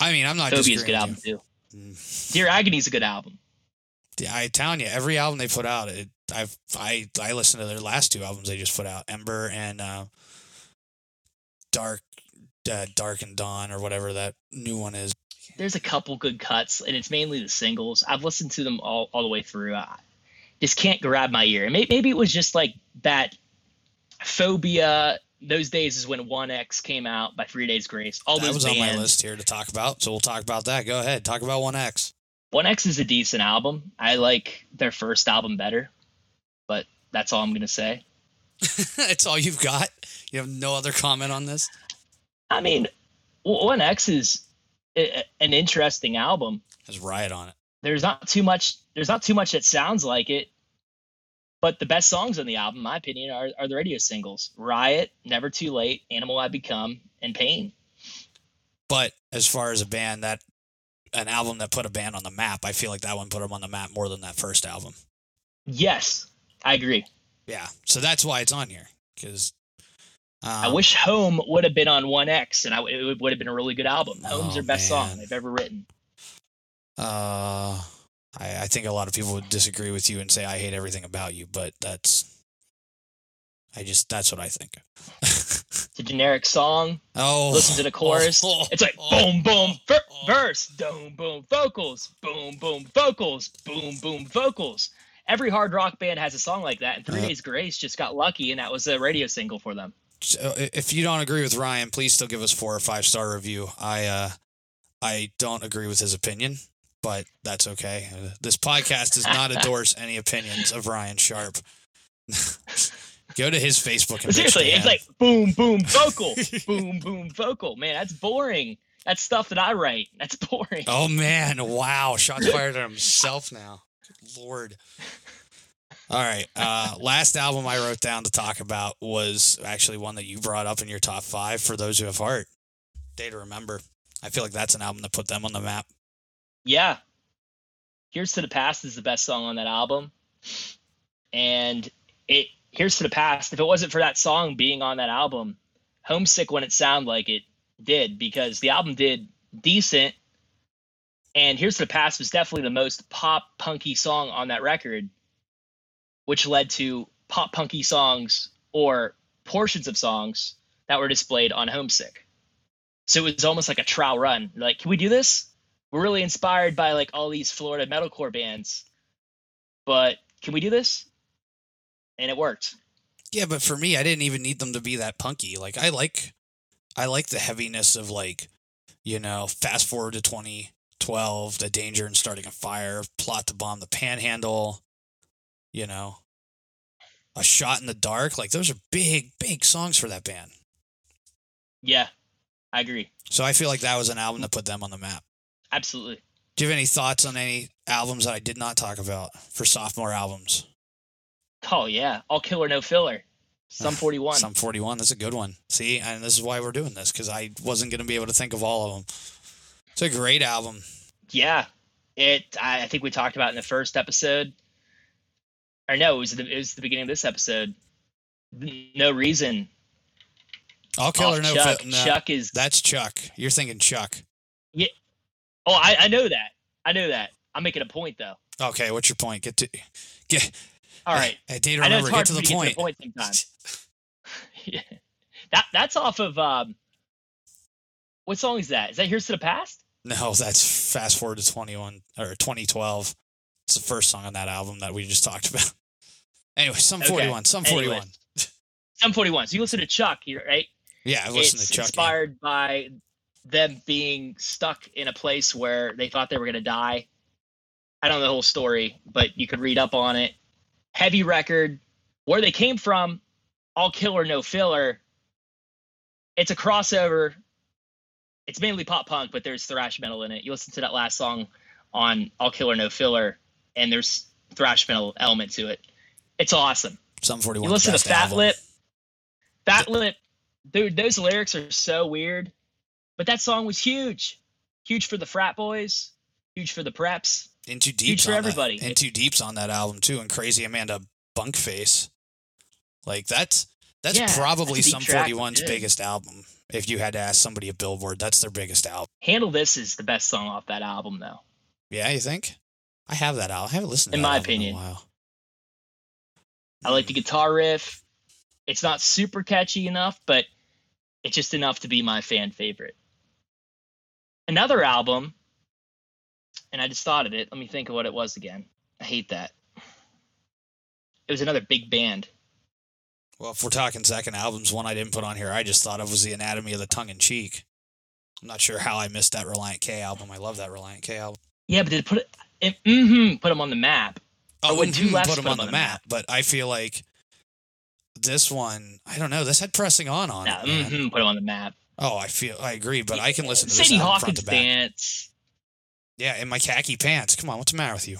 I mean, I'm not a good album with too. you. Mm. Dear Agony's a good album. Yeah, I telling you, every album they put out, it, I've I I listened to their last two albums they just put out, Ember and uh, Dark, uh, Dark and Dawn or whatever that new one is. There's a couple good cuts, and it's mainly the singles. I've listened to them all, all the way through. I just can't grab my ear. And may- maybe it was just like that phobia. Those days is when One X came out by Three Days Grace. All that was bands. on my list here to talk about, so we'll talk about that. Go ahead, talk about One X. One X is a decent album. I like their first album better, but that's all I'm gonna say. [LAUGHS] It's all you've got. You have no other comment on this. I mean, One X is a- a- an interesting album. Has Riot on it. There's not too much. There's not too much that sounds like it. But the best songs on the album, in my opinion, are, are the radio singles: "Riot," "Never Too Late," "Animal I Become," and "Pain." But as far as a band that an album that put a band on the map, I feel like that one put them on the map more than that first album. Yes, I agree. Yeah, so that's why it's on here because. Um, I wish "Home" would have been on One X, and I, it would- have been a really good album. "Home's Oh, their best man. song they've ever written. Uh, I, I think a lot of people would disagree with you and say I hate everything about you, but that's. I just that's what I think. [LAUGHS] It's a generic song. oh, Listen to the chorus. oh, It's like oh, boom, boom, ver- oh. verse, boom, boom, vocals, boom, boom, vocals, boom, boom, vocals. Every hard rock band has a song like that, and Three Uh. Days Grace just got lucky, and that was a radio single for them. So, if you don't agree with Ryan, please still give us four or five star review. I uh, I don't agree with his opinion, but that's okay. This podcast does not endorse any opinions of Ryan Sharp. [LAUGHS] Go to his Facebook and But bitch to seriously, it's like boom, boom, vocal, [LAUGHS] boom, boom, vocal. Man, that's boring. That's stuff that I write. That's [LAUGHS] boring. Oh man! Wow! Shots fired at himself now. Good lord. All right. Uh, last album I wrote down to talk about was actually one that you brought up in your top five for those who have heart. Day to remember. I feel like that's an album that put them on the map. Yeah. Here's to the Past is the best song on that album. And it Here's to the Past, if it wasn't for that song being on that album, Homesick wouldn't sound like it did because the album did decent. And Here's to the Past was definitely the most pop punky song on that record, which led to pop punky songs or portions of songs that were displayed on Homesick. So it was almost like a trial run. Like, can we do this? we're really inspired by like all these Florida metalcore bands, but can we do this? And it worked. Yeah, but for me, I didn't even need them to be that punky. Like I like, I like the heaviness of like, you know, fast forward to 2012, the danger and starting a fire, plot to bomb the panhandle, you know, a shot in the dark. Like those are big, big songs for that band. Yeah, I agree. So I feel like that was an album that put them on the map. Absolutely. Do you have any thoughts on any albums that I did not talk about for sophomore albums? Oh yeah, all killer no filler. Sum 41. Sum 41. That's a good one. See, and this is why we're doing this because I wasn't going to be able to think of all of them. It's a great album. Yeah, it. I, think we talked about in the first episode. Or no, it was the it was the beginning of this episode. No reason. All killer, oh, no, Chuck. Fi- no. Chuck is. That's Chuck. You're thinking Chuck. Yeah. Oh, I, I know that. I know that. I'm making a point though. Okay, what's your point? Get to get. All right. Hey, Data, I know it's hard get to the point. get to the point sometimes. yeah. [LAUGHS] [LAUGHS] That that's off of um. What song is that? Is that "Here's to the Past"? No, that's fast forward to 21 or 2012. It's the first song on that album that we just talked about. [LAUGHS] Anyway, some Okay. 41, Sum 41. Anyways. Sum 41. So you listen to Chuck, right? Yeah, I've listened it's to Chuck. yeah. inspired by them being stuck in a place where they thought they were going to die. I don't know the whole story, but you could read up on it. Heavy record, where they came from, all killer, no filler. It's a crossover. It's mainly pop punk, but there's thrash metal in it. You listen to that last song on All Killer No Filler, and there's thrash metal element to it. It's awesome. Sum 41. You listen to Fat album. Lip. Fat Lip, dude, those lyrics are so weird. But that song was huge. Huge for the frat boys, huge for the preps. Into huge Deep's for on everybody. That, In Too Deep's on that album too, and Crazy Amanda Bunkface. Like that's that's Yeah, probably that's Some deep track, 41's biggest album. If you had to ask somebody at Billboard, that's their biggest album. Handle This is the best song off that album, though. Yeah, you think? I have that album. I haven't listened to In that my opinion. in a while. I like the hmm. guitar riff. It's not super catchy enough, but it's just enough to be my fan favorite. Another album, and I just thought of it. Let me think of what it was again. I hate that. It was another big band. Well, if we're talking second albums, one I didn't put on here, I just thought of was the Anatomy of the Tongue in Cheek. I'm not sure how I missed that Relient K album. I love that Relient K album. Yeah, but they put it, it mm-hmm, put them on the map. Oh, when two mhm, lefts put them on, on 'em the map, but I feel like this one, I don't know. This had pressing on on No, it. mm-hmm, put them on the map. Oh, I feel I agree, but I can listen to this Sadie front Hawkins to back. dance. Yeah, in my khaki pants. Come on, what's the matter with you?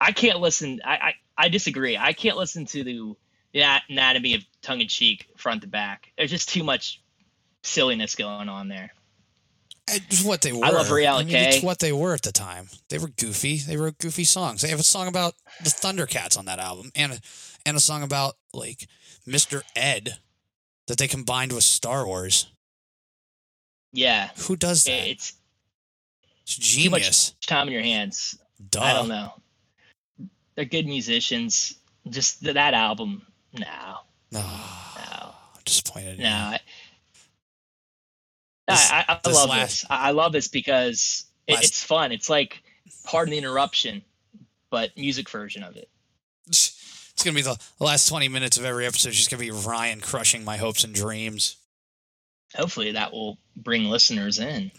I can't listen. I, I I disagree. I can't listen to the the anatomy of tongue in cheek front to back. There's just too much silliness going on there. It's what they were. I love Reality mean, It's what they were at the time. They were goofy. They wrote goofy songs. They have a song about the Thundercats on that album, and a, and a song about like Mr. Ed that they combined with Star Wars. Yeah, Who does that? it's It's too much genius. time in your hands. Duh. I don't know. They're good musicians. Just th- that album, no, no, I'm disappointed. no. I, This- I, I, I this love last- this. I love this because it, Last- it's fun. It's like pardon the interruption, but music version of it. It's gonna be the, last twenty minutes of every episode. is Just gonna be Ryan crushing my hopes and dreams. Hopefully, that will bring listeners in.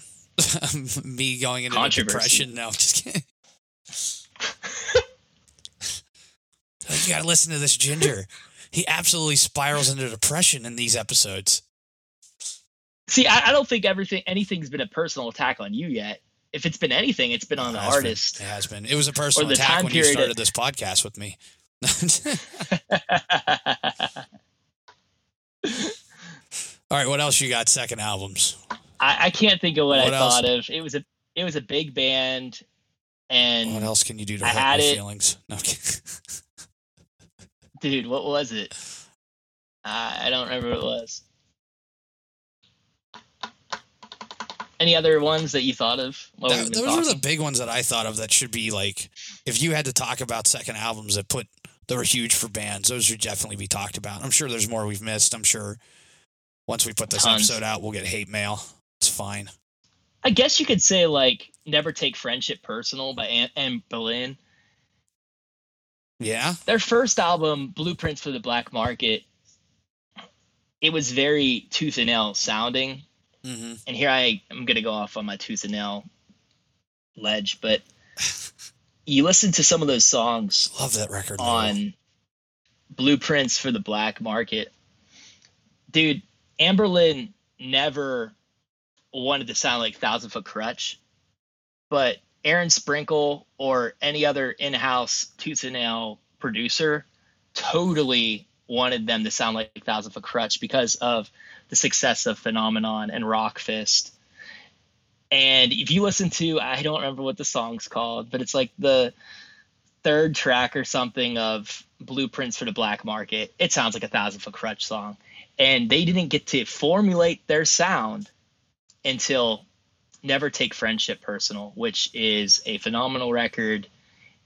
[LAUGHS] Me going into depression. No, I'm just kidding. [LAUGHS] you gotta listen to this ginger. He absolutely spirals into depression in these episodes. See, I, I don't think everything anything's been a personal attack on you yet. If it's been anything, it's been on the It been. artist. It has been. It was a personal the attack time when you started this podcast with me. [LAUGHS] All right, what else you got? Second albums. I, I can't think of what, What I else? thought of. It was a it was a big band, and What else can you do to I hurt my feelings? No, dude, what was it? Uh, I don't remember what it was. Any other ones that you thought of? That- those were the big ones that I thought of that should be like, if you had to talk about second albums that put that were huge for bands, those should definitely be talked about. I'm sure there's more we've missed. I'm sure once we put this Tons. episode out, we'll get hate mail. Fine. I guess you could say like "Never Take Friendship Personal" by Anberlin. Yeah, their first album, Blueprints for the Black Market, it was very tooth and nail sounding. hmm And here I am going to go off on my tooth and nail ledge, but [LAUGHS] you listen to some of those songs love that record. on Blueprints for the Black Market. Dude, Anberlin never wanted to sound like Thousand Foot Krutch, but Aaron Sprinkle or any other in house tooth and nail producer totally wanted them to sound like Thousand Foot Krutch because of the success of Phenomenon and Rawkfist. And if you listen to, I don't remember what the song's called, but it's like the third track or something of Blueprints for the Black Market. It sounds like a Thousand Foot Krutch song. And they didn't get to formulate their sound until Never Take Friendship Personal, which is a phenomenal record.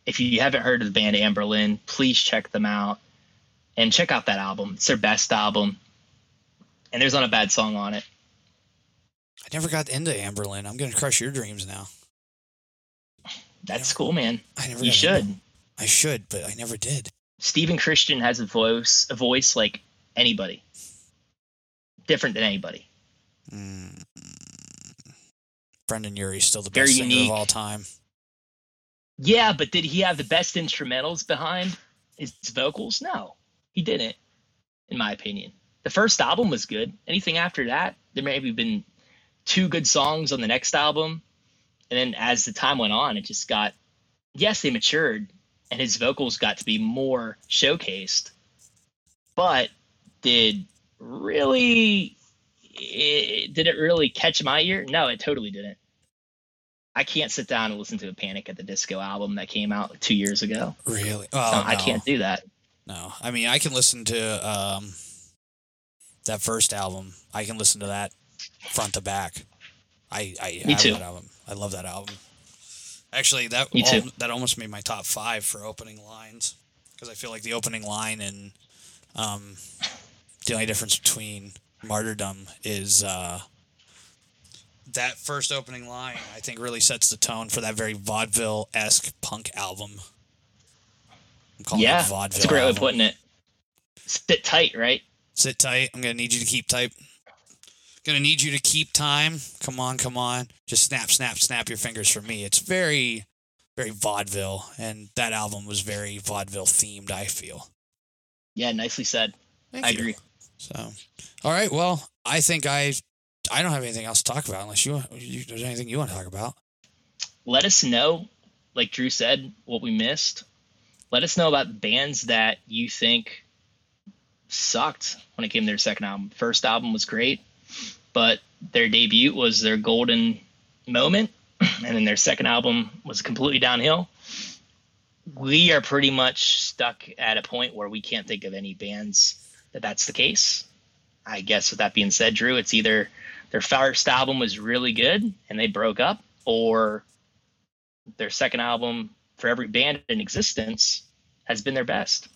If you haven't heard of the band Anberlin, please check them out and check out that album. It's their best album. And there's not a bad song on it. I never got into Anberlin. I'm going to crush your dreams now. That's cool, man. I never You should. into- I should, but I never did. Stephen Christian has a voice, a voice like anybody, different than anybody. Mm. Brendon Urie's still the best singer unique. of all time. Yeah, but did he have the best instrumentals behind his vocals? No, he didn't, in my opinion. The first album was good. Anything after that, there may have been two good songs on the next album. And then as the time went on, it just got, yes, they matured and his vocals got to be more showcased. But did really, it, did it really catch my ear? No, it totally didn't. I can't sit down and listen to a Panic at the Disco album that came out two years ago. Really? No, Oh, I can't do that. No, I mean I can listen to um, that first album. I can listen to that front to back. I I Me too. that album. I love that album. Actually, that Me too. al- that almost made my top five for opening lines because I feel like the opening line and um, the only difference between Martyrdom is uh, that first opening line. I think really sets the tone for that very vaudeville esque punk album. I'm calling Yeah, it vaudeville. that's a great way of putting it. Sit tight, right? Sit tight. I'm gonna need you to keep tight. Gonna need you to keep time. Come on, come on. Just snap, snap, snap your fingers for me. It's very, very vaudeville, and that album was very vaudeville themed. I feel. Yeah, nicely said. Thank I you. agree. So, all right. Well, I think I, I don't have anything else to talk about unless you, you there's anything you want to talk about. Let us know, like Drew said, what we missed. Let us know about bands that you think sucked when it came to their second album. First album was great, but their debut was their golden moment, and then their second album was completely downhill. We are pretty much stuck at a point where we can't think of any bands that that's the case. I guess with that being said, Drew, it's either their first album was really good and they broke up, or their second album for every band in existence has been their best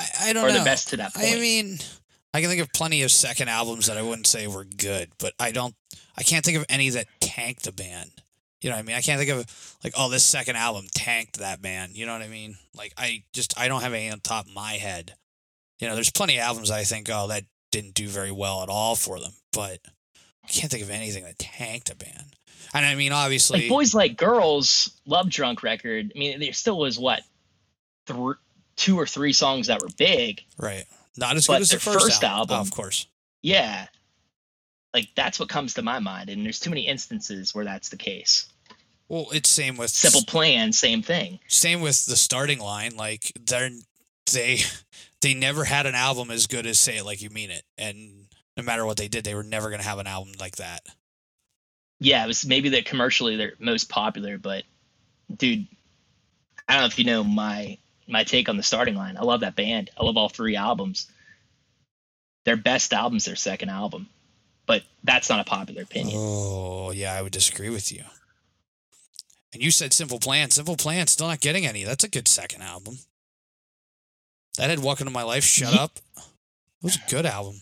I, I don't or know. the best to that point. I mean, I can think of plenty of second albums that I wouldn't say were good, but I don't. I can't think of any that tanked the band. You know what I mean? I can't think of like, oh, this second album tanked that band. You know what I mean? Like, I just I don't have any on top of my head. You know, there's plenty of albums I think, oh, that didn't do very well at all for them, but I can't think of anything that tanked a band. And I mean, obviously, like boys like girls love drunk record i mean there still was what thr two or three songs that were big right? Not as good as the their first, first album, album- of course. yeah like that's what comes to my mind and there's too many instances where that's the case Well, it's same with simple plan same thing same with the starting line like they're they they never had an album as good as say it like you mean it. And no matter what they did they were never going to have an album like that. Yeah it was maybe the commercially their most popular but dude i don't know if you know my my take on the starting line. I love that band. I love all three albums. Their best album's their second album but that's not a popular opinion. Oh yeah i would disagree with you. And you said simple plan. Simple plan still not getting any. That's a good second album that had walk into my life shut Ye- up it was a good album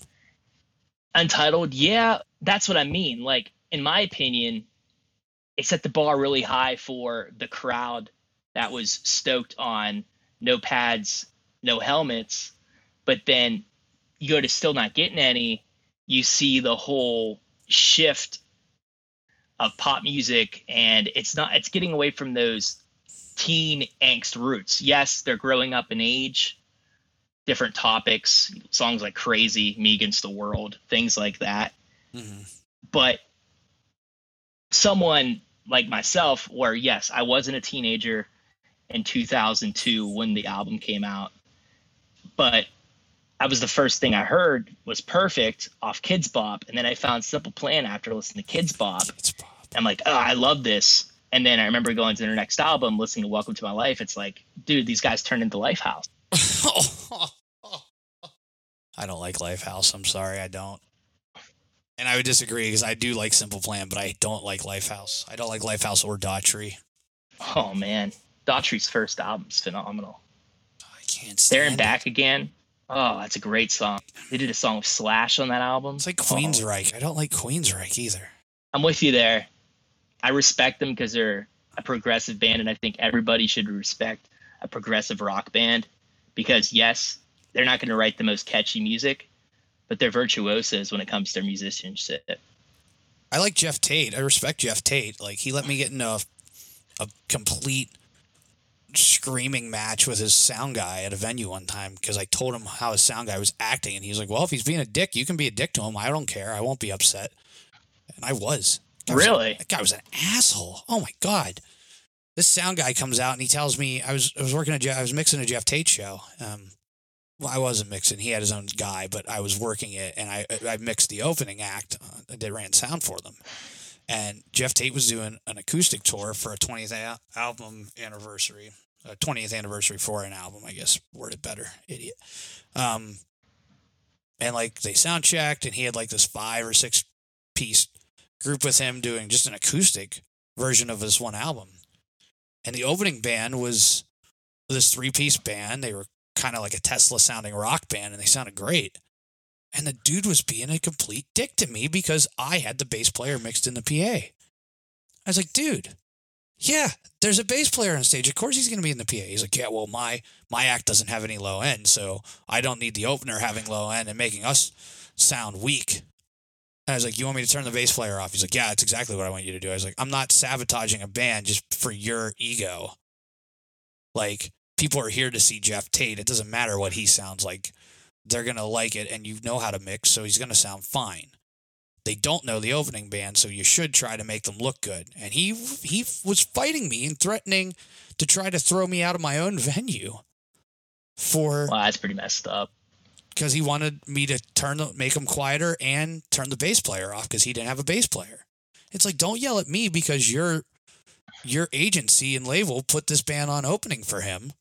Untitled, yeah, that's what I mean. Like, in my opinion, it set the bar really high for the crowd that was stoked on no pads, no helmets. But then you go to still not getting any, you see the whole shift of pop music, and it's not, it's getting away from those teen angst roots. Yes, they're growing up in age, different topics, songs like Crazy, Me Against the World, things like that. hmm But someone like myself, where yes, I wasn't a teenager in 2002 when the album came out, but I was the first thing I heard was perfect off Kidz Bop, and then I found Simple Plan after listening to Kidz Bop. It's Bob. I'm like, oh, I love this. And then I remember going to their next album, listening to Welcome to My Life. It's like, dude, these guys turned into Lifehouse. [LAUGHS] [LAUGHS] I don't like Lifehouse. I'm sorry, I don't. And I would disagree because I do like Simple Plan, but I don't like Lifehouse. I don't like Lifehouse or Daughtry. Oh man, Daughtry's first album's phenomenal. I can't There stand and. Back Again. Oh, that's a great song. They did a song with Slash on that album. It's like Oh, Queensryche. I don't like Queensryche either. Oh. I'm with you there. I respect them because they're a progressive band, and I think everybody should respect a progressive rock band because yes, they're not going to write the most catchy music, but they're virtuosos when it comes to their musicianship. I like Geoff Tate. I respect Geoff Tate. Like he let me get into a, a complete screaming match with his sound guy at a venue one time because I told him how his sound guy was acting, and he's like, "Well, if he's being a dick, you can be a dick to him. I don't care. I won't be upset." And I was. Was Really? that guy was an asshole. Oh my god. This sound guy comes out and he tells me I was I was working a Je- I was mixing a Geoff Tate show. Um, well, I wasn't mixing. He had his own guy, but I was working it, and I I mixed the opening act. Uh, I did ran sound for them, and Geoff Tate was doing an acoustic tour for a 20th a- album anniversary, a 20th anniversary for an album. I guess worded better, idiot. Um, and like they sound checked, and he had like this five or six piece group with him doing just an acoustic version of this one album, and the opening band was this three piece band. They were kind of like a Tesla sounding rock band and they sounded great. And the dude was being a complete dick to me because I had the bass player mixed in the PA. I was like, dude, yeah, there's a bass player on stage. Of course he's going to be in the PA. He's like, yeah, well, my my act doesn't have any low end, so I don't need the opener having low end and making us sound weak. And I was like, you want me to turn the bass player off? He's like, yeah, that's exactly what I want you to do. I was like, I'm not sabotaging a band just for your ego. Like, people are here to see Geoff Tate. It doesn't matter what he sounds like. They're going to like it, and you know how to mix, so he's going to sound fine. They don't know the opening band, so you should try to make them look good. And he he was fighting me and threatening to try to throw me out of my own venue for Wow, that's pretty messed up. because he wanted me to turn the make him quieter and turn the bass player off because he didn't have a bass player. It's like don't yell at me because your your agency and label put this band on opening for him,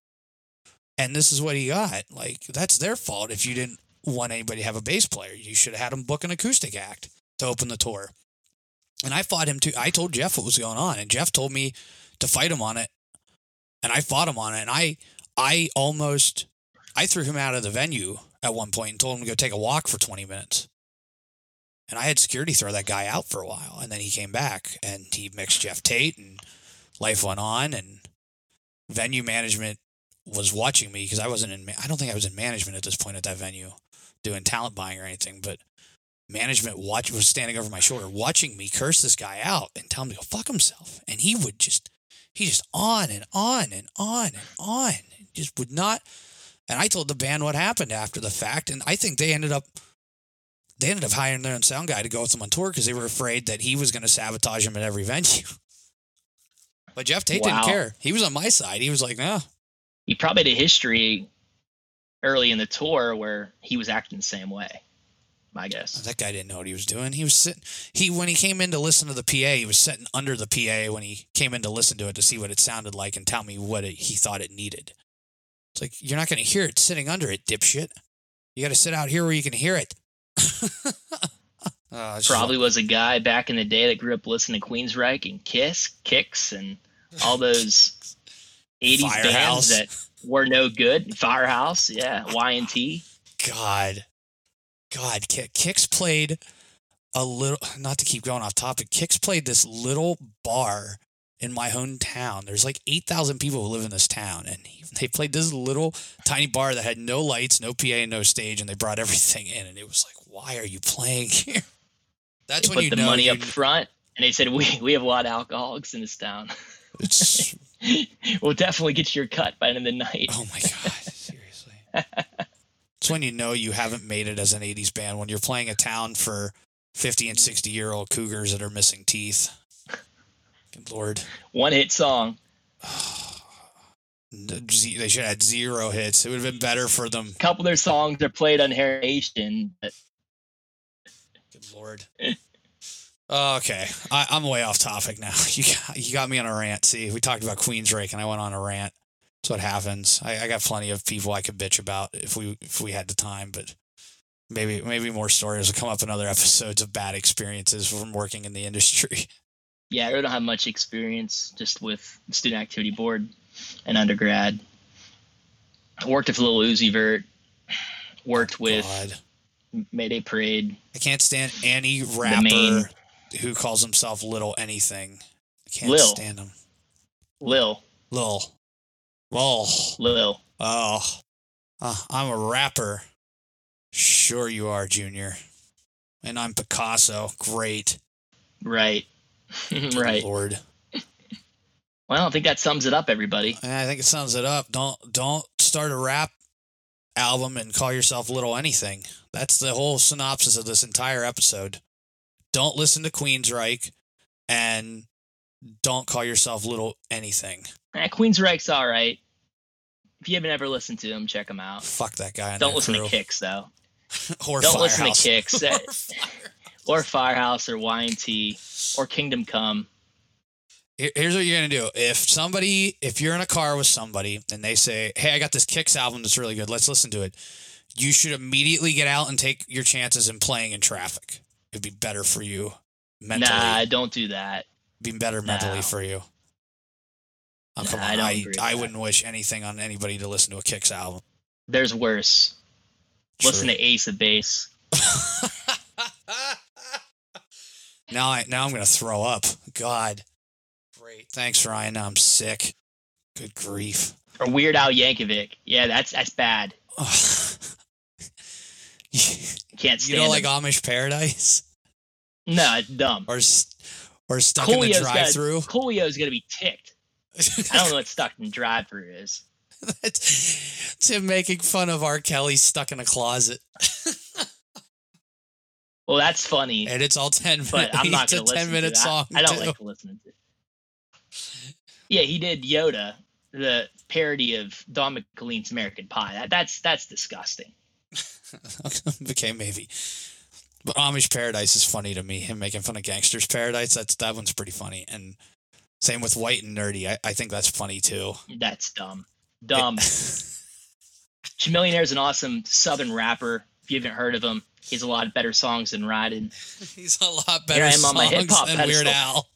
and this is what he got. Like that's their fault if you didn't want anybody to have a bass player. You should have had him book an acoustic act to open the tour. And I fought him too. I told Geoff what was going on, and Geoff told me to fight him on it, and I fought him on it. And I I almost I threw him out of the venue at one point and told him to go take a walk for 20 minutes. And I had security throw that guy out for a while. And then he came back and he mixed Geoff Tate and life went on. And venue management was watching me because I wasn't in, I don't think I was in management at this point at that venue doing talent buying or anything. But management watch was standing over my shoulder watching me curse this guy out and tell him to go fuck himself. And he would just, he just on and on and on and on. Just would not and I told the band what happened after the fact, and I think they ended up they ended up hiring their own sound guy to go with them on tour because they were afraid that he was going to sabotage them at every venue. But Geoff Tate Wow. didn't care. He was on my side. He was like, "No, He probably had a history early in the tour where he was acting the same way. My guess. that guy didn't know what he was doing." He was sitting. He when he came in to listen to the PA, he was sitting under the PA when he came in to listen to it to see what it sounded like and tell me what it, he thought it needed. It's like you're not going to hear it sitting under it, dipshit. You got to sit out here where you can hear it. [LAUGHS] Oh, just- Probably was a guy back in the day that grew up listening to Queensryche and Kiss, Kix, and all [LAUGHS] those 80s Firehouse. bands that were no good. Firehouse, yeah, Y&T. God, God, Kix played a little. Not to keep going off topic, Kix played this little bar in my hometown. There's like eight thousand people who live in this town, and he, they played this little tiny bar that had no lights, no PA, and no stage, and they brought everything in, and it was like, why are you playing [LAUGHS] here? That's They when put you the know money up front, and they said, we, we have a lot of alcoholics in this town. It's [LAUGHS] [LAUGHS] we'll definitely get your cut by the end of the night. oh my god, [LAUGHS] seriously. It's when you know you haven't made it as an '80s band when you're playing a town for 50 and 60 year old cougars that are missing teeth. Good lord. One hit song. [SIGHS] They should have had zero hits. It would have been better for them. A couple of their songs are played on Hair Nation. But Good lord. [LAUGHS] Oh, okay, I, I'm way off topic now. [LAUGHS] You got, you got me on a rant. See, we talked about Queensryche, and I went on a rant. That's what happens. I, I got plenty of people I could bitch about if we if we had the time, but maybe maybe more stories will come up in other episodes of bad experiences from working in the industry. [LAUGHS] yeah, I really don't have much experience just with the student activity board and undergrad. I worked with Lil Uzi Vert. Worked with God. Mayday Parade. I can't stand any rapper who calls himself Little Anything. I can't Lil. stand him. Lil. Lil. Lil. Lil. Oh, uh, I'm a rapper. Sure, you are, Junior. And I'm Picasso. Great. Right. [LAUGHS] Right. Lord. Well, I think that sums it up, everybody. I think it sums it up. Don't don't start a rap album and call yourself Little Anything. That's the whole synopsis of this entire episode. Don't listen to Queensryche and don't call yourself Little Anything. Eh, Queensryche's all right. If you haven't ever listened to him, check him out. Fuck that guy. Don't listen crew. to Kix though, [LAUGHS] Or Don't listen to Kix. [LAUGHS] Or That- Fire- or Firehouse, or Y&T, or Kingdom Come. Here's what you're gonna do. If somebody, if you're in a car with somebody and they say, "Hey, I got this Kix album that's really good. Let's listen to it," you should immediately get out and take your chances in playing in traffic. It'd be better for you mentally. Nah, don't do that. be better mentally No. for you. Oh, Nah, come I on. don't I, agree I wouldn't wish anything on anybody to listen to a Kix album. There's worse. Listen to Ace of Base. [LAUGHS] now I now I'm gonna throw up. God. Great. Thanks, Ryan. Now I'm sick. Good grief. Or Weird Al Yankovic. Yeah, that's that's bad. [LAUGHS] [LAUGHS] you Can't stand don't like him. Amish Paradise No, it's dumb. or or stuck in the Coolio's drive-through? Coolio's gonna be ticked. I don't know what stuck in drive-through is. That's [LAUGHS] Tim making fun of R. Kelly stuck in a closet, [LAUGHS] Well, that's funny, and it's all ten minutes. but I'm not gonna listen ten minute to song. I don't too. like listening to. It. Yeah, he did Yoda, the parody of Don McLean's American Pie. That, that's that's disgusting. [LAUGHS] okay, maybe. But Amish Paradise is funny to me. Him making fun of Gangsters Paradise, that's that one's pretty funny. And same with White and Nerdy. I, I think that's funny too. That's dumb. Dumb. [LAUGHS] Chamillionaire is an awesome Southern rapper. If you haven't heard of him, he's a lot better songs than Riding. [LAUGHS] He's a lot better Here I am on my hip-hop than Weird pedestal. Al.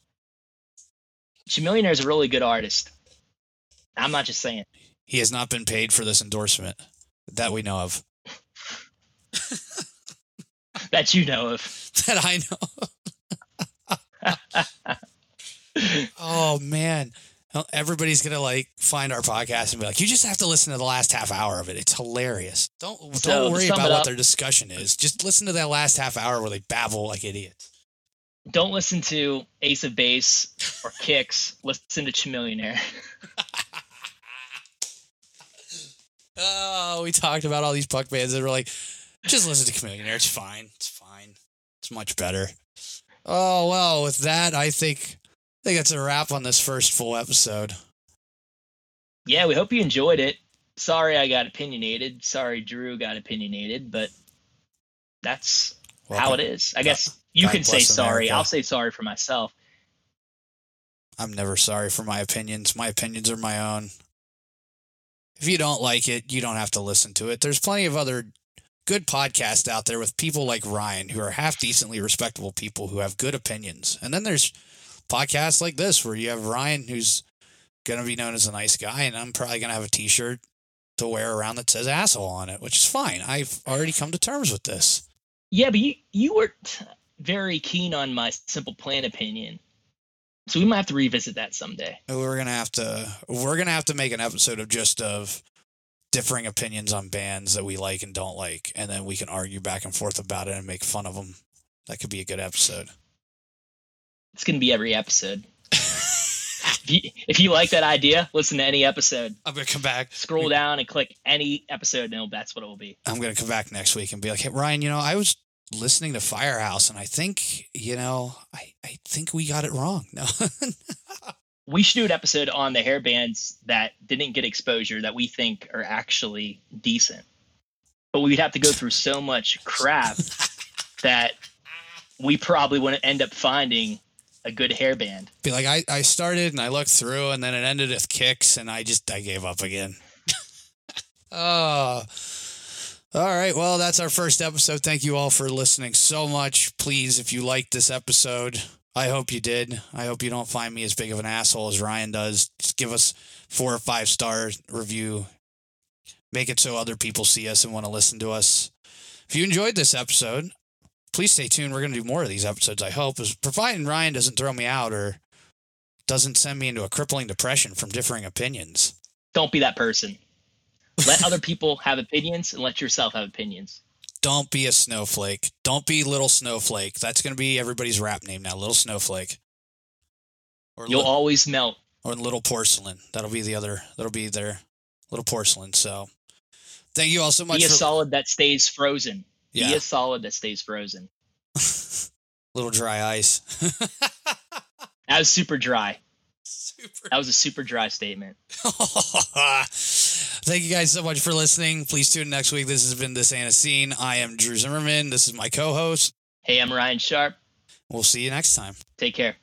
Chamillionaire is a really good artist. I'm not just saying. He has not been paid for this endorsement that we know of. [LAUGHS] That you know of. [LAUGHS] That I know. [LAUGHS] oh man. Everybody's gonna like find our podcast and be like, "You just have to listen to the last half hour of it. It's hilarious. Don't don't worry about what their discussion is. Just listen to that last half hour where they babble like idiots." Don't listen to Ace of Base or Kix. Listen to Chamillionaire. Oh, we talked about all these punk bands that were like, just listen to Chamillionaire. It's fine. It's fine. It's much better. Oh well, with that, I think I think that's a wrap on this first full episode. Yeah, we hope you enjoyed it. Sorry I got opinionated. Sorry Drew got opinionated, but that's how it is. I guess you God can say sorry. America. I'll say sorry for myself. I'm never sorry for my opinions. My opinions are my own. If you don't like it, you don't have to listen to it. There's plenty of other good podcasts out there with people like Ryan who are half decently respectable people who have good opinions. And then there's podcasts like this where you have Ryan who's going to be known as a nice guy and I'm probably going to have a t-shirt to wear around that says asshole on it, which is fine. I've already come to terms with this. Yeah, but you you were very keen on my simple plan opinion. So we might have to revisit that someday. We're going to have to we're going to have to make an episode of just of differing opinions on bands that we like and don't like and then we can argue back and forth about it and make fun of them. That could be a good episode. It's going to be every episode. If you, if you like that idea, listen to any episode. I'm to come back. Scroll down and click any episode, and that's what it will be. I'm going to come back next week and be like, "Hey Ryan, you know, I was listening to Firehouse and I think, you know, I I think we got it wrong." [LAUGHS] No. We should do an episode on the hair bands that didn't get exposure that we think are actually decent. But we'd have to go through so much crap that we probably wouldn't end up finding a good hair band. Be like, I, I started and I looked through and then it ended with Kix and I just I gave up again. oh. [LAUGHS] All right. Well, that's our first episode. Thank you all for listening so much. Please, if you liked this episode, I hope you did. I hope you don't find me as big of an asshole as Ryan does. Just give us four or five star review. Make it so other people see us and want to listen to us. If you enjoyed this episode, please stay tuned. We're going to do more of these episodes, I hope, is providing Ryan doesn't throw me out or doesn't send me into a crippling depression from differing opinions. Don't be that person. Let other people have opinions and let yourself have opinions. Don't be a snowflake. Don't be little snowflake. That's going to be everybody's rap name now, little snowflake. Or You'll li- always melt. Or little porcelain. That'll be the other. That'll be their little porcelain. So, thank you all so much. Be a for- solid that stays frozen. Yeah. Be a solid that stays frozen. [LAUGHS] little dry ice. [LAUGHS] that was super dry. Super. That was a super dry statement. [LAUGHS] Thank you guys so much for listening. Please tune in next week. This has been the Santa Scene. I am Drew Zimmerman. This is my co-host. Hey, I'm Ryan Sharp. We'll see you next time. Take care.